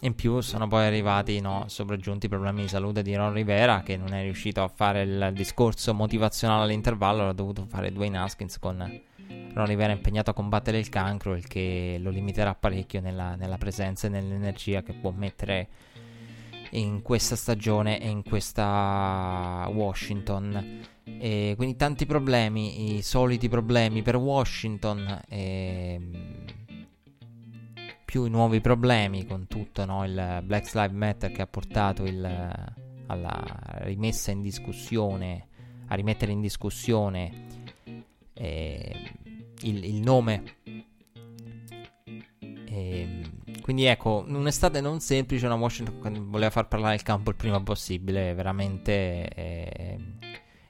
in più sono poi arrivati, no, sopraggiunti i problemi di salute di Ron Rivera che non è riuscito a fare il discorso motivazionale all'intervallo, ha dovuto fare Dwayne Haskins con Ron Rivera impegnato a combattere il cancro, il che lo limiterà parecchio nella, nella presenza e nell'energia che può mettere in questa stagione e in questa Washington. E quindi tanti problemi, i soliti problemi per Washington. E più i nuovi problemi con tutto no? il Black Lives Matter che ha portato il, alla rimessa in discussione, a rimettere in discussione eh, il, il, nome. Eh, quindi ecco, un'estate non semplice, una Washington voleva far parlare il campo il prima possibile, veramente... Eh,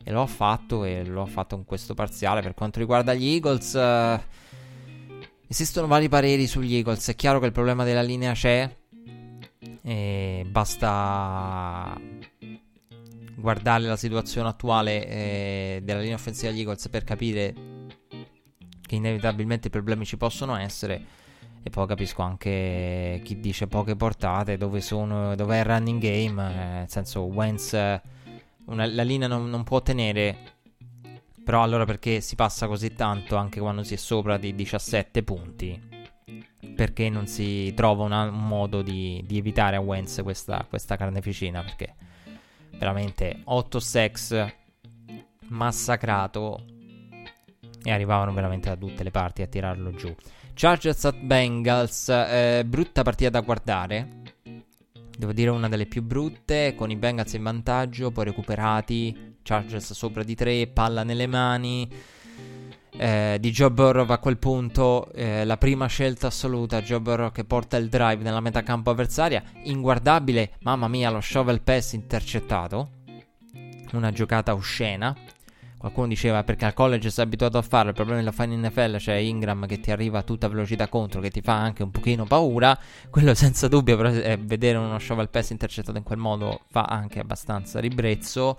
e lo ha fatto e lo ha fatto con questo parziale. Per quanto riguarda gli Eagles... Eh, Esistono vari pareri sugli Eagles. È chiaro che il problema della linea c'è. E basta guardare la situazione attuale eh, della linea offensiva degli Eagles per capire che inevitabilmente i problemi ci possono essere. E poi capisco anche chi dice poche portate, dove sono, dove è il running game. Eh, nel senso, Wentz, una, la linea non, non può tenere però allora perché si passa così tanto anche quando si è sopra di 17 punti? Perché non si trova una, un modo di, di, evitare a Wentz questa, questa carneficina? Perché veramente 8 sex massacrato e arrivavano veramente da tutte le parti a tirarlo giù. Chargers at Bengals, eh, brutta partita da guardare. Devo dire una delle più brutte, con i Bengals in vantaggio, poi recuperati, Chargers sopra di 3, palla nelle mani. Eh, di Joe Burrow a quel punto eh, la prima scelta assoluta Joe Burrow che porta il drive nella metà campo avversaria inguardabile mamma mia lo shovel pass intercettato. Una giocata oscena. Qualcuno diceva perché al college sei abituato a farlo il problema della fine NFL c'è cioè Ingram che ti arriva a tutta velocità contro che ti fa anche un pochino paura. Quello senza dubbio però, eh, vedere uno shovel pass intercettato in quel modo fa anche abbastanza ribrezzo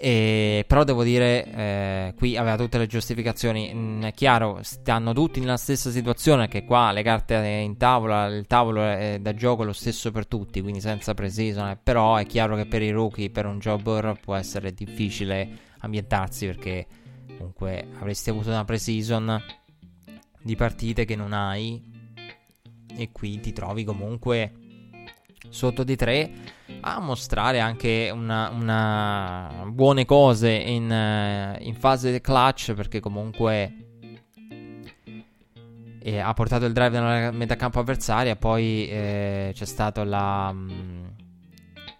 e, però devo dire, eh, qui aveva tutte le giustificazioni. Mm, è chiaro, stanno tutti nella stessa situazione. Che qua le carte in tavola, il tavolo è da gioco lo stesso per tutti, quindi senza precision. Però è chiaro che per i rookie, per un jobber, può essere difficile ambientarsi perché comunque avresti avuto una precision di partite che non hai. E qui ti trovi comunque sotto di 3 a mostrare anche una, una buone cose in, uh, in, fase clutch perché comunque eh, ha portato il drive nella metacampo avversaria poi eh, c'è stato la um,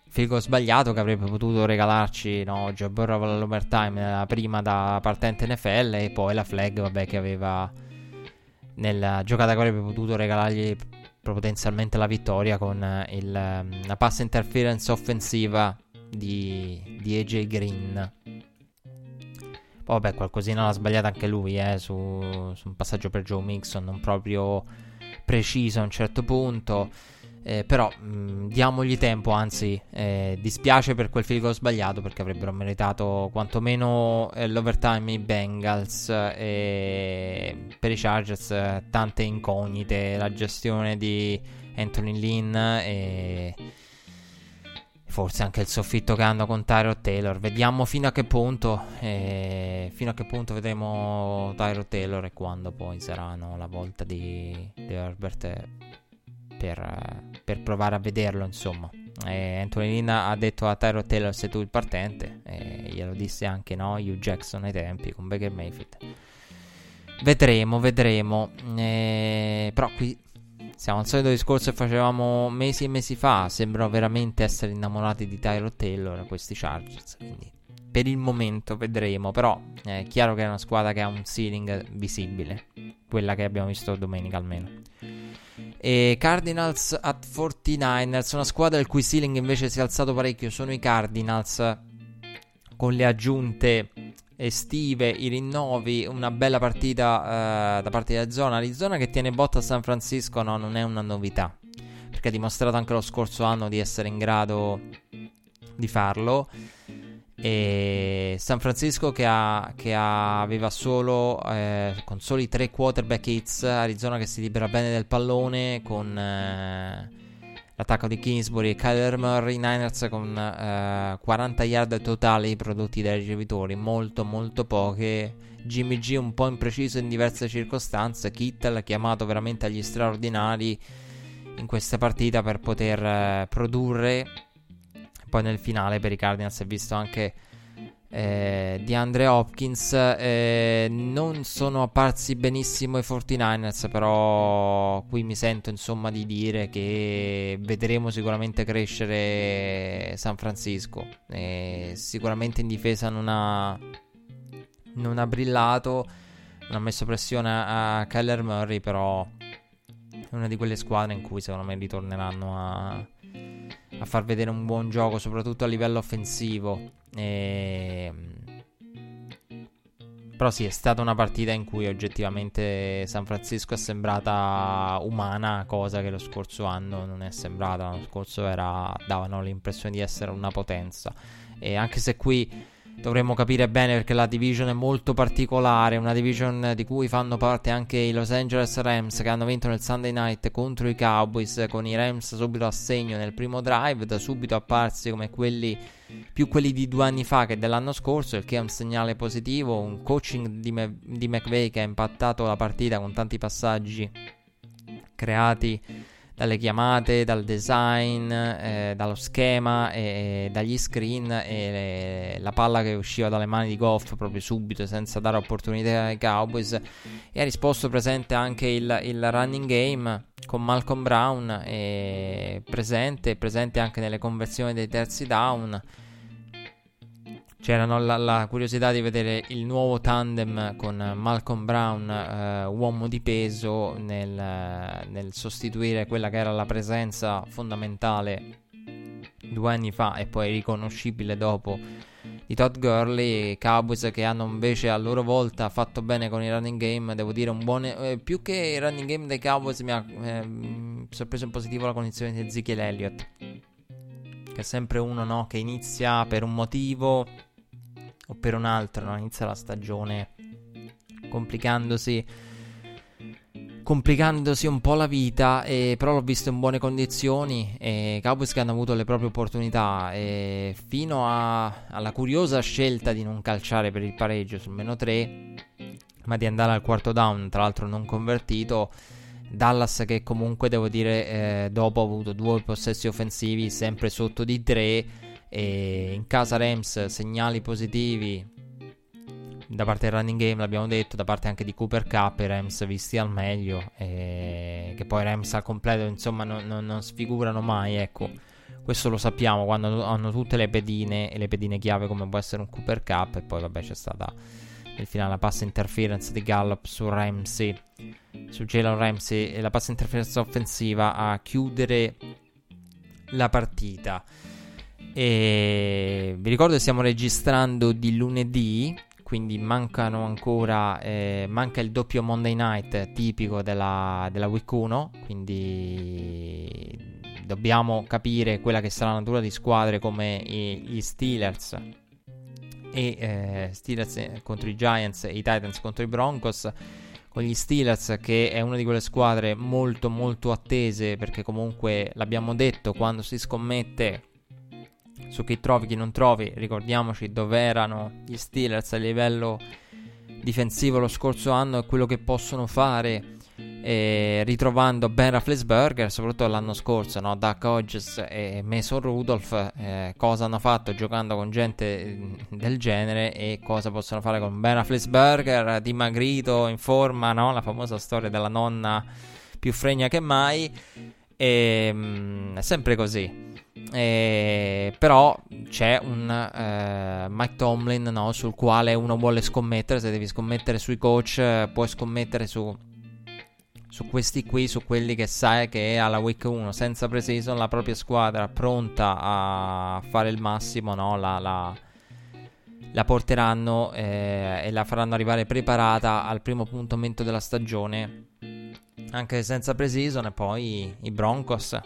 figo sbagliato che avrebbe potuto regalarci no, Joe Burrow all'overtime la prima da partente NFL e poi la flag vabbè che aveva nella giocata che avrebbe potuto regalargli potenzialmente la vittoria con il, la pass interference offensiva di, di AJ Green. Vabbè, qualcosina l'ha sbagliata anche lui eh, su, su un passaggio per Joe Mixon, non proprio preciso a un certo punto. Eh, però mh, mm, diamogli tempo, anzi eh, dispiace per quel field sbagliato perché avrebbero meritato quantomeno eh, l'overtime i Bengals e per i Chargers tante incognite, la gestione di Anthony Lynn e forse anche il soffitto che hanno con Tyro Taylor. Vediamo fino a che punto, eh, fino a che punto vedremo Tyro Taylor e quando poi saranno la volta di, di Herbert per, per, provare a vederlo, insomma. Anthony Lynn ha detto a Tyro Taylor sei tu il partente, e glielo disse anche no, Hugh Jackson ai tempi con Baker Mayfield. Vedremo, vedremo. Eh, però qui siamo al solito discorso che facevamo mesi e mesi fa. Sembrano veramente essere innamorati di Tyro Taylor questi Chargers. Quindi per il momento vedremo. Però è chiaro che è una squadra che ha un ceiling visibile. Quella che abbiamo visto domenica almeno. E Cardinals at 49ers, una squadra il cui ceiling invece si è alzato parecchio. Sono i Cardinals con le aggiunte estive, i rinnovi, una bella partita eh, da parte di Arizona. Arizona che tiene botta a San Francisco no, non è una novità, perché ha dimostrato anche lo scorso anno di essere in grado di farlo. E San Francisco che, ha, che ha, aveva solo eh, con soli tre quarterback hits, Arizona che si libera bene del pallone con eh, l'attacco di Kingsbury e Kyler Murray, Niners con eh, 40 yard totali prodotti dai ricevitori, molto molto poche. Jimmy G un po' impreciso in diverse circostanze, Kittel chiamato veramente agli straordinari in questa partita per poter eh, produrre. Poi nel finale per i Cardinals si è visto anche eh, di Andre Hopkins eh, non sono apparsi benissimo i 49ers però qui mi sento insomma di dire che vedremo sicuramente crescere San Francisco. Eh, sicuramente in difesa non ha non ha brillato non ha messo pressione a Kyler Murray però è una di quelle squadre in cui secondo me ritorneranno a a far vedere un buon gioco, soprattutto a livello offensivo. E... Però sì, è stata una partita in cui oggettivamente San Francisco è sembrata umana, cosa che lo scorso anno non è sembrata. L'anno scorso era, davano l'impressione di essere una potenza. E anche se qui dovremmo capire bene perché la division è molto particolare, una division di cui fanno parte anche i Los Angeles Rams che hanno vinto nel Sunday Night contro i Cowboys con i Rams subito a segno nel primo drive, da subito apparsi come quelli più quelli di due anni fa che dell'anno scorso, il che è un segnale positivo, un coaching di, Me- di McVay che ha impattato la partita con tanti passaggi creati dalle chiamate, dal design, eh, dallo schema, e, dagli screen e le, la palla che usciva dalle mani di Goff proprio subito senza dare opportunità ai Cowboys. E ha risposto presente anche il, il running game con Malcolm Brown presente, presente anche nelle conversioni dei terzi down C'era la, la, curiosità di vedere il nuovo tandem con Malcolm Brown, eh, uomo di peso, nel, nel, sostituire quella che era la presenza fondamentale due anni fa e poi riconoscibile dopo di Todd Gurley. Cowboys che hanno invece a loro volta fatto bene con i running game. Devo dire, un buon. Eh, più che i running game dei Cowboys, mi ha eh, sorpreso in positivo la condizione di Ezekiel Elliott. Che è sempre uno no, che inizia per un motivo o per un altro, no? inizia la stagione complicandosi complicandosi un po' la vita, e, però l'ho visto in buone condizioni e Cowboys che hanno avuto le proprie opportunità e fino a, alla curiosa scelta di non calciare per il pareggio sul meno 3, ma di andare al quarto down, tra l'altro non convertito. Dallas che comunque devo dire eh, dopo ha avuto due possessi offensivi sempre sotto di 3 e in casa Rams segnali positivi da parte del running game, l'abbiamo detto, da parte anche di Cooper Cup, i Rams visti al meglio, e che poi Rams al completo insomma non, non, non sfigurano mai, ecco. Questo lo sappiamo quando hanno tutte le pedine e le pedine chiave come può essere un Cooper Cup e poi vabbè c'è stata il finale, la pass interference di Gallup su Ramsey, su Jalen Ramsey e la pass interference offensiva a chiudere la partita. E vi ricordo che stiamo registrando di lunedì, quindi mancano ancora, eh, manca il doppio Monday Night tipico della, della Week 1, quindi dobbiamo capire quella che sarà la natura di squadre come gli Steelers. E eh, Steelers contro i Giants e i Titans contro i Broncos con gli Steelers che è una di quelle squadre molto molto attese perché comunque l'abbiamo detto quando si scommette su chi trovi chi non trovi ricordiamoci dove erano gli Steelers a livello difensivo lo scorso anno e quello che possono fare eh, ritrovando Ben Rafflesberger, soprattutto l'anno scorso, no? Duck Hodges e Mason Rudolph, eh, cosa hanno fatto giocando con gente mm, del genere e cosa possono fare con Ben Rafflesberger, dimagrito, in forma, no? La famosa storia della nonna più fregna che mai. E, mm, è sempre così. Eh, però c'è un eh, Mike Tomlin no, sul quale uno vuole scommettere. Se devi scommettere sui coach, puoi scommettere su su questi qui, su quelli che sai che alla week 1 senza pre-season la propria squadra pronta a fare il massimo, no? la, la, la porteranno eh, e la faranno arrivare preparata al primo puntamento della stagione, anche senza pre-season. E poi i Broncos,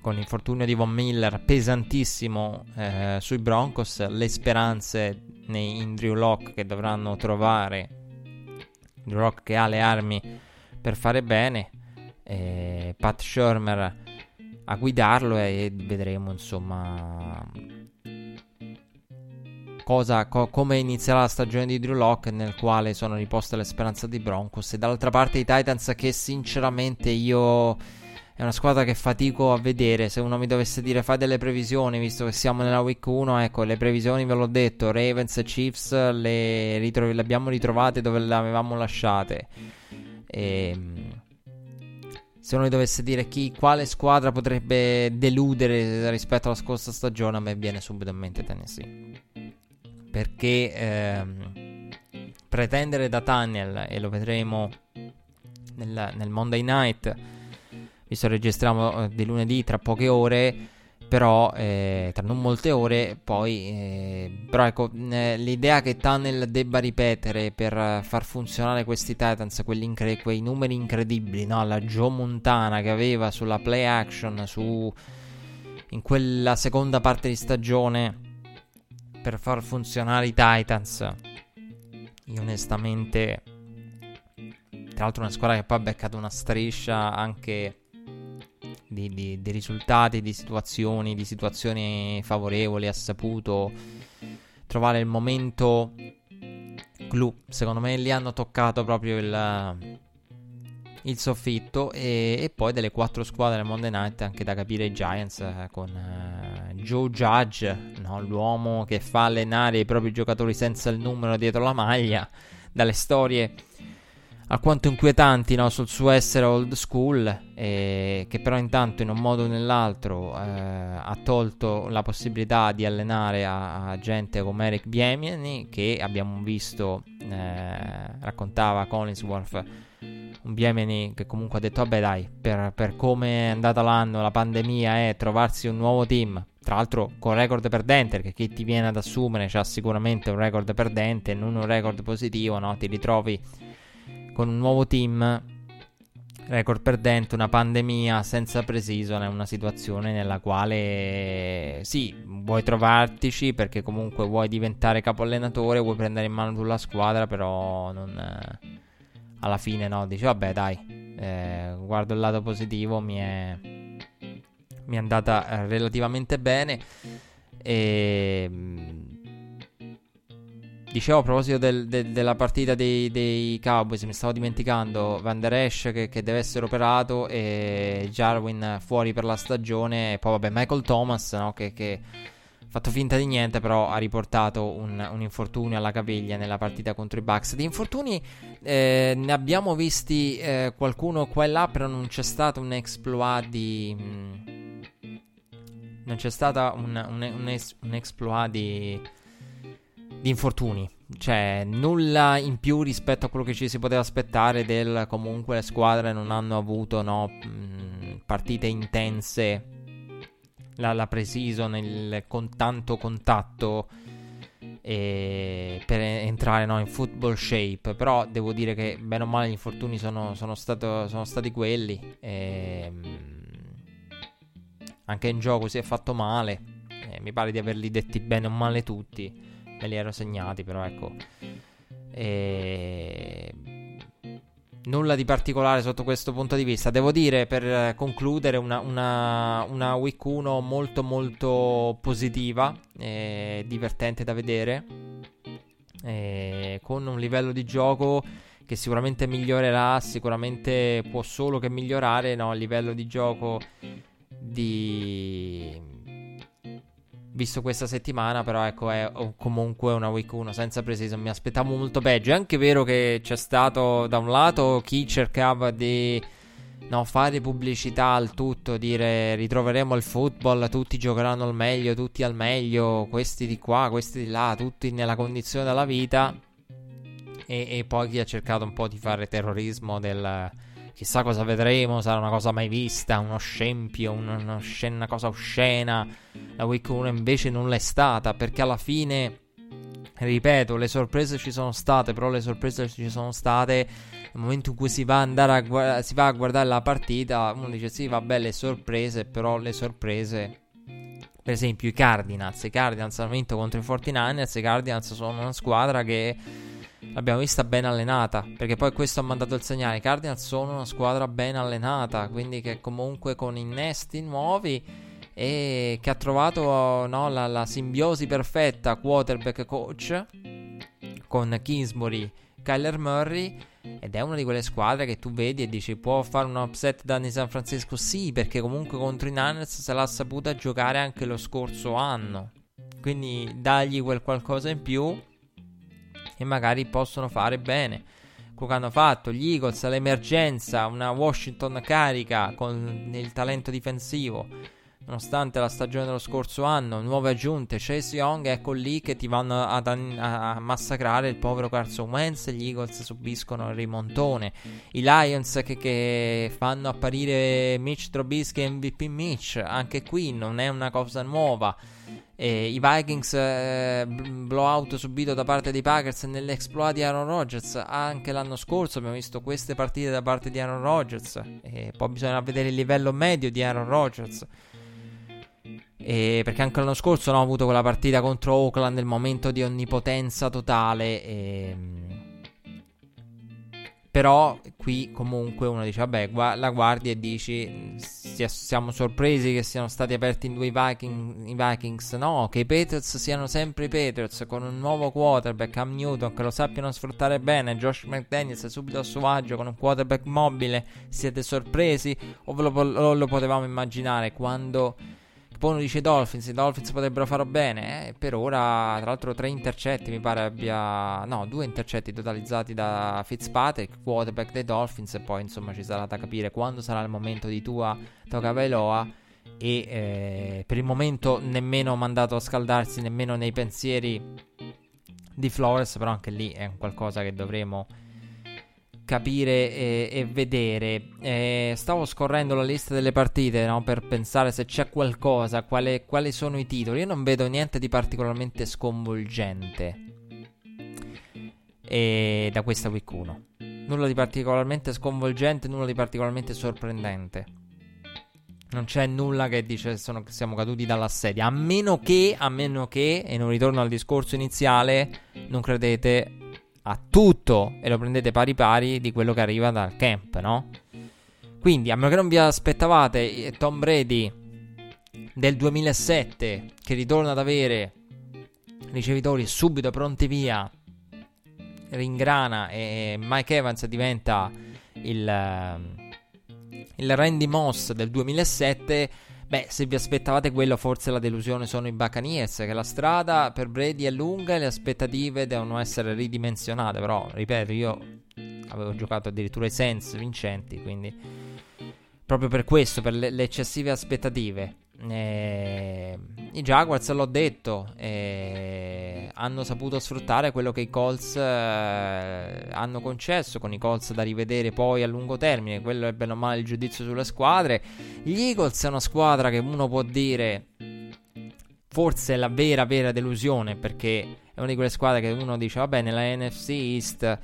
con l'infortunio di Von Miller pesantissimo eh, sui Broncos, le speranze in Drew Locke che dovranno trovare, Drew Locke che ha le armi per fare bene. Pat Shermer a guidarlo e vedremo insomma cosa, co- come inizierà la stagione di Drew Locke nel quale sono riposte le speranze di Broncos. E dall'altra parte i Titans che sinceramente io è una squadra che fatico a vedere. Se uno mi dovesse dire fai delle previsioni visto che siamo nella week 1 ecco le previsioni ve l'ho detto. Ravens e Chiefs le, ritro- le abbiamo ritrovate dove le avevamo lasciate. E, ehm, se uno dovesse dire chi, quale squadra potrebbe deludere rispetto alla scorsa stagione, a me viene subito in mente Tennessee. Perché ehm, pretendere da Tunnel, e lo vedremo nel, nel Monday Night, visto che registriamo eh, di lunedì tra poche ore, però eh, tra non molte ore poi eh, però ecco eh, l'idea che Tunnel debba ripetere per far funzionare questi Titans incre- quei numeri incredibili no? la Joe Montana che aveva sulla play action su in quella seconda parte di stagione per far funzionare i Titans io onestamente tra l'altro una squadra che poi ha beccato una striscia anche di, di, di risultati, di situazioni, di situazioni favorevoli, ha saputo trovare il momento clou. Secondo me lì hanno toccato proprio il, il soffitto e, e, poi delle quattro squadre del Monday Night anche da capire i Giants eh, con eh, Joe Judge, no? l'uomo che fa allenare i propri giocatori senza il numero dietro la maglia, dalle storie alquanto inquietanti no, sul suo essere old school, eh, che però intanto in un modo o nell'altro eh, ha tolto la possibilità di allenare a, a gente come Eric Biemiani, che abbiamo visto, eh, raccontava Collinsworth, un Biemiani che comunque ha detto, vabbè dai, per, per come è andata l'anno, la pandemia è trovarsi un nuovo team, tra l'altro con record perdente, perché chi ti viene ad assumere ha sicuramente un record perdente, non un record positivo, no? ti ritrovi con un nuovo team, record perdente, una pandemia senza precision, è una situazione nella quale sì, vuoi trovartici perché comunque vuoi diventare capo allenatore, vuoi prendere in mano la squadra, però non, eh, alla fine no, dici vabbè dai, eh, guardo il lato positivo, mi è, mi è andata eh, relativamente bene e Dicevo a proposito del, del, della partita dei, dei, Cowboys, mi stavo dimenticando Van Der Esch che, che, deve essere operato e Jarwin fuori per la stagione e poi vabbè Michael Thomas no, che, ha fatto finta di niente però ha riportato un, un, infortunio alla caviglia nella partita contro i Bucks. Di infortuni eh, ne abbiamo visti eh, qualcuno qua e là però non c'è stato un exploit di... Non c'è stata un, un, un, un exploit di di infortuni. cioè nulla in più rispetto a quello che ci si poteva aspettare del comunque le squadre non hanno avuto no, partite intense la, la il, con tanto contatto per entrare no, in football shape. Però devo dire che bene o male gli infortuni sono, sono, stato, sono stati quelli. E, anche in gioco si è fatto male. E mi pare di averli detti bene o male tutti. Me li ero segnati, però ecco. E nulla di particolare sotto questo punto di vista. Devo dire, per concludere, una, una, una week 1 molto molto positiva, eh, divertente da vedere, eh, con un livello di gioco che sicuramente migliorerà, sicuramente può solo che migliorare, no? Il livello di gioco di visto questa settimana, però ecco, è comunque una week 1 senza precision. Mi aspettavo molto peggio. È anche vero che c'è stato da un lato chi cercava di no, fare pubblicità al tutto, dire ritroveremo il football, tutti giocheranno al meglio, tutti al meglio, questi di qua, questi di là, tutti nella condizione della vita. E, e poi chi ha cercato un po' di fare terrorismo del chissà cosa vedremo, sarà una cosa mai vista, uno scempio, una, una, cosa oscena. La Week 1 invece non l'è stata, perché alla fine, ripeto, le sorprese ci sono state, però le sorprese ci sono state nel momento in cui si va, a, guarda- si va a guardare la partita, uno dice sì, vabbè, le sorprese, però le sorprese... Per esempio i Cardinals, i Cardinals hanno vinto contro i 49ers, i Cardinals sono una squadra che l'abbiamo vista ben allenata. Perché poi questo ha mandato il segnale. I Cardinals sono una squadra ben allenata. Quindi che comunque con innesti nuovi e che ha trovato no, la, la, simbiosi perfetta quarterback coach con Kingsbury, Kyler Murray. Ed è una di quelle squadre che tu vedi e dici può fare un upset da San Francisco? Sì, perché comunque contro i Niners se l'ha saputa giocare anche lo scorso anno. Quindi dagli quel qualcosa in più e magari possono fare bene. Quello che hanno fatto gli Eagles all'emergenza, una Washington carica con il talento difensivo. Nonostante la stagione dello scorso anno, nuove aggiunte, Chase Young, ecco lì che ti vanno ad, a, a massacrare il povero Carson Wentz. Gli Eagles subiscono il rimontone. I Lions che, che fanno apparire Mitch Trubisky MVP Mitch. Anche qui non è una cosa nuova. E I Vikings eh, blowout subito da parte dei Packers nell'exploit di Aaron Rodgers. Anche l'anno scorso abbiamo visto queste partite da parte di Aaron Rodgers. E poi bisogna vedere il livello medio di Aaron Rodgers. E perché anche l'anno scorso no, ho avuto quella partita contro Oakland nel momento di onnipotenza totale. E però qui comunque uno dice, vabbè, gu- la guardi e dici, siamo sorpresi che siano stati aperti in due i, Viking, i Vikings. No, che i Patriots siano sempre i Patriots con un nuovo quarterback, Cam Newton, che lo sappiano sfruttare bene. Josh McDaniels è subito a suo agio con un quarterback mobile. Siete sorpresi o lo, lo, lo potevamo immaginare quando poi uno dice Dolphins, i Dolphins potrebbero farlo bene. Eh, per ora, tra l'altro, tre intercetti mi pare abbia. No, due intercetti totalizzati da Fitzpatrick, quarterback dei Dolphins. E poi, insomma, ci sarà da capire quando sarà il momento di tua Togavailoa. E eh, per il momento nemmeno mandato a scaldarsi, nemmeno nei pensieri di Flores. Però anche lì è qualcosa che dovremo capire e, e vedere. Eh, stavo scorrendo la lista delle partite no, per pensare se c'è qualcosa, quale, quali sono i titoli. Io non vedo niente di particolarmente sconvolgente e da questa week 1. Nulla di particolarmente sconvolgente, nulla di particolarmente sorprendente. Non c'è nulla che dice sono, siamo caduti dalla sedia. A meno che, a meno che, e non ritorno al discorso iniziale, non credete a tutto e lo prendete pari pari di quello che arriva dal camp, no? Quindi, a meno che non vi aspettavate eh, Tom Brady del 2007 che ritorna ad avere ricevitori subito pronti via, ringrana e Mike Evans diventa il, eh, il Randy Moss del 2007 Beh, se vi aspettavate quello, forse la delusione sono i Buccaneers, che la strada per Brady è lunga e le aspettative devono essere ridimensionate, però, ripeto, io avevo giocato addirittura i Saints vincenti, quindi proprio per questo, per le, le eccessive aspettative. Eh, i Jaguars, l'ho detto, eh, hanno saputo sfruttare quello che i Colts eh, hanno concesso, con i Colts da rivedere poi a lungo termine, quello è bene o male il giudizio sulle squadre. Gli Eagles è una squadra che uno può dire forse è la vera vera delusione perché è una di quelle squadre che uno dice vabbè nella NFC East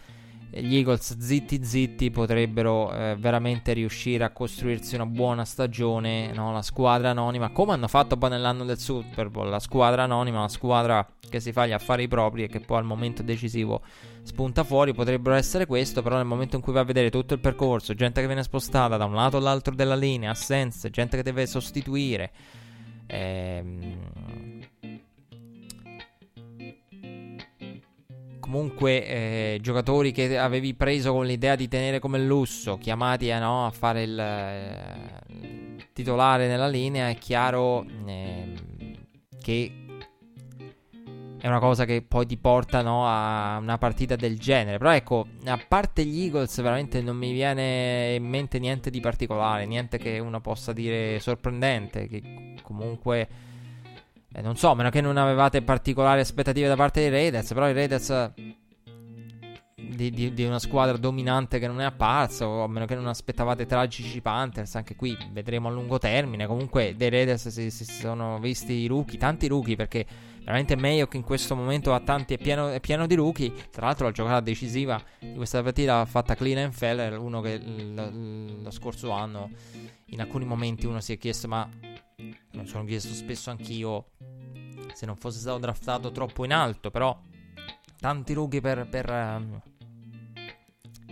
gli Eagles zitti zitti potrebbero eh, veramente riuscire a costruirsi una buona stagione, no? la squadra anonima, come hanno fatto poi nell'anno del Super Bowl, la squadra anonima, la squadra che si fa gli affari propri e che poi al momento decisivo spunta fuori, potrebbero essere questo, però nel momento in cui va a vedere tutto il percorso, gente che viene spostata da un lato all'altro della linea, assenze, gente che deve sostituire, ehm comunque eh, giocatori che avevi preso con l'idea di tenere come lusso, chiamati eh, no, a fare il eh, titolare nella linea, è chiaro ehm, che è una cosa che poi ti porta no, a una partita del genere. Però ecco, a parte gli Eagles, veramente non mi viene in mente niente di particolare, niente che uno possa dire sorprendente, che comunque eh, non so, a meno che non avevate particolari aspettative da parte dei Raiders, però i Raiders di, di, di, una squadra dominante che non è apparsa, o a meno che non aspettavate tragici Panthers, anche qui vedremo a lungo termine. Comunque dei Raiders si, si sono visti i rookie, tanti rookie, perché veramente Mayock in questo momento ha tanti, è pieno, è pieno di rookie. Tra l'altro la giocata decisiva di questa partita l'ha fatta Clean Feller, uno che lo, lo scorso anno in alcuni momenti uno si è chiesto ma non sono chiesto spesso anch'io se non fosse stato draftato troppo in alto, però tanti rookie per, per, um,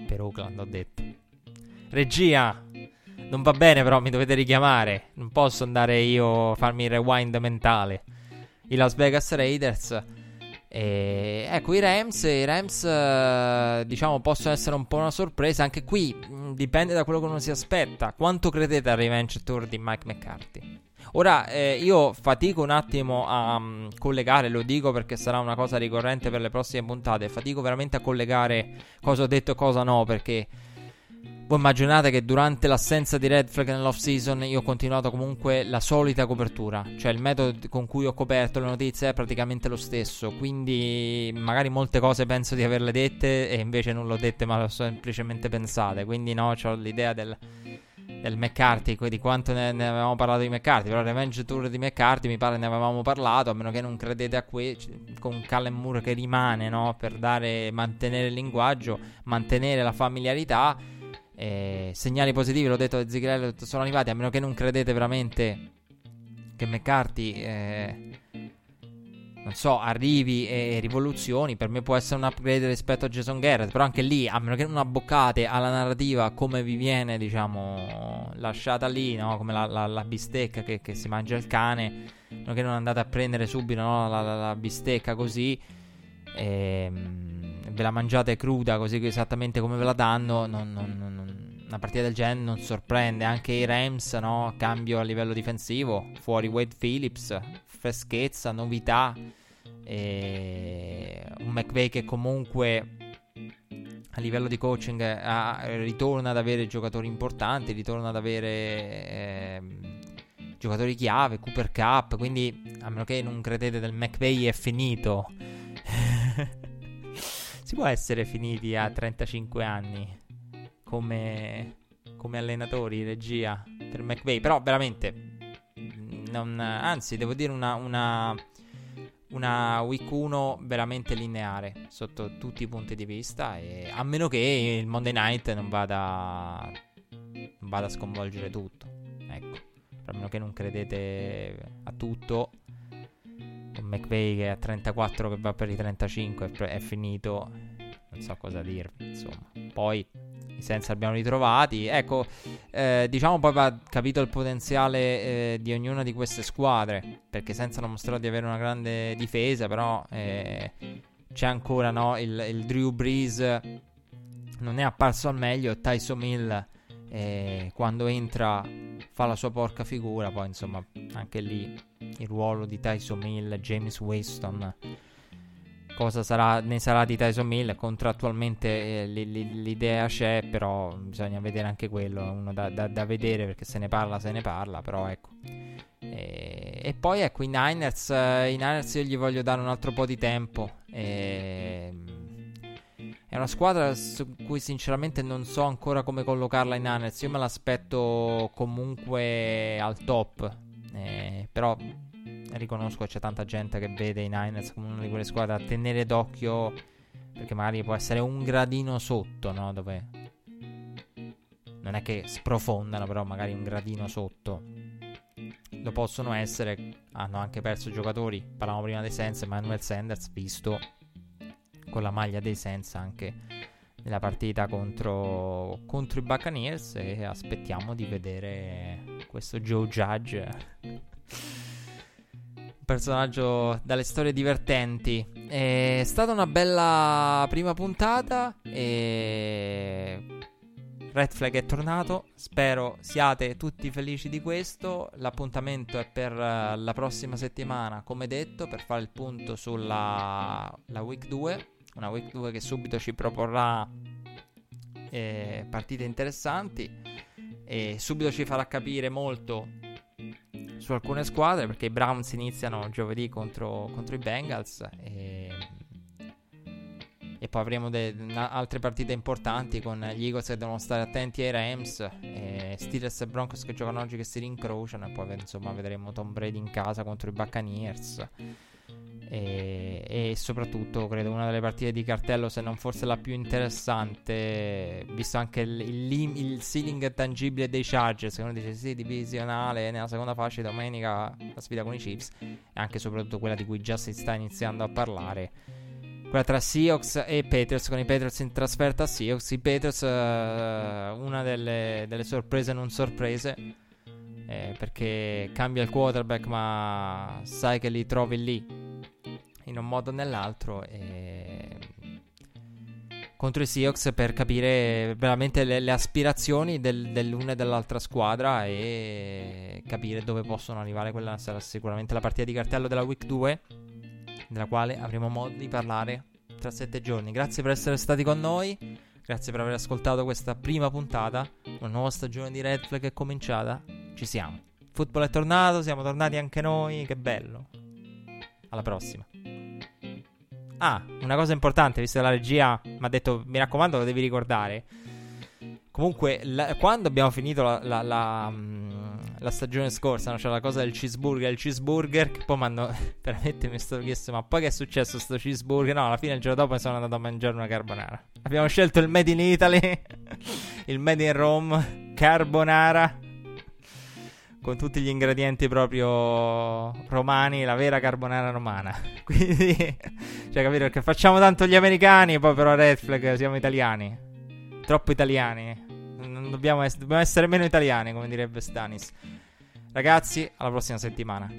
per Oakland, ho detto. Regia, non va bene però, mi dovete richiamare, non posso andare io a farmi il rewind mentale. I Las Vegas Raiders. E ecco, i Rams, i Rams eh, diciamo possono essere un po' una sorpresa. Anche qui mm, dipende da quello che uno si aspetta. Quanto credete al revenge tour di Mike McCarthy? Ora eh, io fatico un attimo a um, collegare, lo dico perché sarà una cosa ricorrente per le prossime puntate, fatico veramente a collegare cosa ho detto e cosa no, perché voi immaginate che durante l'assenza di Red Flag nell'off season io ho continuato comunque la solita copertura, cioè il metodo con cui ho coperto le notizie è praticamente lo stesso, quindi magari molte cose penso di averle dette e invece non l'ho dette ma le ho semplicemente pensate, quindi no, ho l'idea del del McCarthy, di quanto ne, ne, avevamo parlato di McCarthy, però Revenge Tour di McCarthy mi pare ne avevamo parlato, a meno che non credete a questo, con Callum Moore che rimane, no? per dare, mantenere il linguaggio, mantenere la familiarità. Eh, segnali positivi, l'ho detto da Zigrello, sono arrivati, a meno che non credete veramente che McCarthy... Eh, non so, arrivi e rivoluzioni, per me può essere un upgrade rispetto a Jason Garrett, però anche lì, a meno che non abboccate alla narrativa come vi viene, diciamo, lasciata lì, no? Come la, la, la bistecca che, che, si mangia il cane, a meno che non andate a prendere subito no? la, la, bistecca così, e, ehm, ve la mangiate cruda così esattamente come ve la danno, non, non, non, una partita del genere non sorprende, anche i Rams, no? Cambio a livello difensivo, fuori Wade Phillips, freschezza, novità. E un McVay che comunque a livello di coaching ha, ritorna ad avere giocatori importanti, ritorna ad avere eh, giocatori chiave, Cooper Cup, quindi a meno che non credete del McVay è finito. si può essere finiti a 35 anni come, come allenatori, regia per McVay, però veramente non, anzi, devo dire una, una, una week 1 veramente lineare sotto tutti i punti di vista. E, a meno che il Monday night non vada, non vada a sconvolgere tutto. Ecco, a meno che non credete a tutto. Con McVeigh che è a 34 che va per i 35 è, finito. Non so cosa dirvi, insomma. Poi Saints abbiamo ritrovati. Ecco, eh, diciamo poi va capito il potenziale eh, di ognuna di queste squadre, perché senza non mostrò di avere una grande difesa, però eh, c'è ancora no, il, il, Drew Brees non è apparso al meglio, Tyson Mill eh, quando entra fa la sua porca figura, poi insomma anche lì il ruolo di Tyson Mill, James Waston cosa sarà, ne sarà di Tyson Mill. Contrattualmente eh, l'idea c'è, però bisogna vedere anche quello. Uno da, da, da, vedere perché se ne parla, se ne parla. Però ecco, eh, e poi ecco i Niners, uh, i Niners io gli voglio dare un altro po' di tempo. E, è una squadra su cui sinceramente non so ancora come collocarla in Niners. Io me l'aspetto comunque al top. Eh, però riconosco c'è tanta gente che vede i Niners come una di quelle squadre da tenere d'occhio. Perché magari può essere un gradino sotto, no? Dove non è che sprofondano, però magari un gradino sotto. Lo possono essere. Hanno anche perso giocatori. Parlavamo prima dei Sense. Manuel Sanders, visto con la maglia dei Sens anche nella partita contro, contro i Buccaneers e aspettiamo di vedere questo Joe Judge personaggio dalle storie divertenti. È stata una bella prima puntata e Red Flag è tornato. Spero siate tutti felici di questo. L'appuntamento è per la prossima settimana come detto per fare il punto sulla week 2 una week 2 che subito ci proporrà eh, partite interessanti e subito ci farà capire molto su alcune squadre perché i Browns iniziano giovedì contro, contro i Bengals e, e poi avremo de- altre partite importanti con gli Eagles che devono stare attenti ai Rams e Steelers e Broncos che giocano oggi che si rincrociano e poi insomma vedremo Tom Brady in casa contro i Buccaneers e, e, soprattutto credo una delle partite di cartello, se non forse la più interessante, visto anche il, il, il ceiling tangibile dei Chargers, che uno dice sì, divisionale nella seconda fascia domenica la sfida con i Chiefs, e anche soprattutto quella di cui già si sta iniziando a parlare. Quella tra Seahawks e Patriots, con i Patriots in trasferta a Seahawks. I Patriots, uh, una delle, delle sorprese non sorprese, eh, perché cambia il quarterback, ma sai che li trovi lì in un modo o nell'altro. E... Contro i Seahawks per capire veramente le, le aspirazioni del, dell'una e dell'altra squadra e capire dove possono arrivare. Quella sarà sicuramente la partita di cartello della week 2, della quale avremo modo di parlare tra sette giorni. Grazie per essere stati con noi. Grazie per aver ascoltato questa prima puntata. Una nuova stagione di Red Flag è cominciata. Ci siamo. Football è tornato, siamo tornati anche noi. Che bello. Alla prossima. Ah, una cosa importante, visto che la regia mi ha detto, mi raccomando, lo devi ricordare. Comunque, la, quando abbiamo finito la, la, la, mm, la stagione scorsa, no? c'era la cosa del cheeseburger, il cheeseburger, che poi mi hanno veramente mi stato chiesto, ma poi che è successo sto cheeseburger? No, alla fine il giorno dopo sono andato a mangiare una carbonara. Abbiamo scelto il Made in Italy, il Made in Rome, carbonara con tutti gli ingredienti proprio romani, la vera carbonara romana. Quindi, cioè, capito? Perché facciamo tanto gli americani, poi però Red Flag siamo italiani. Troppo italiani. Non dobbiamo, ess- dobbiamo essere meno italiani, come direbbe Stanis. Ragazzi, alla prossima settimana.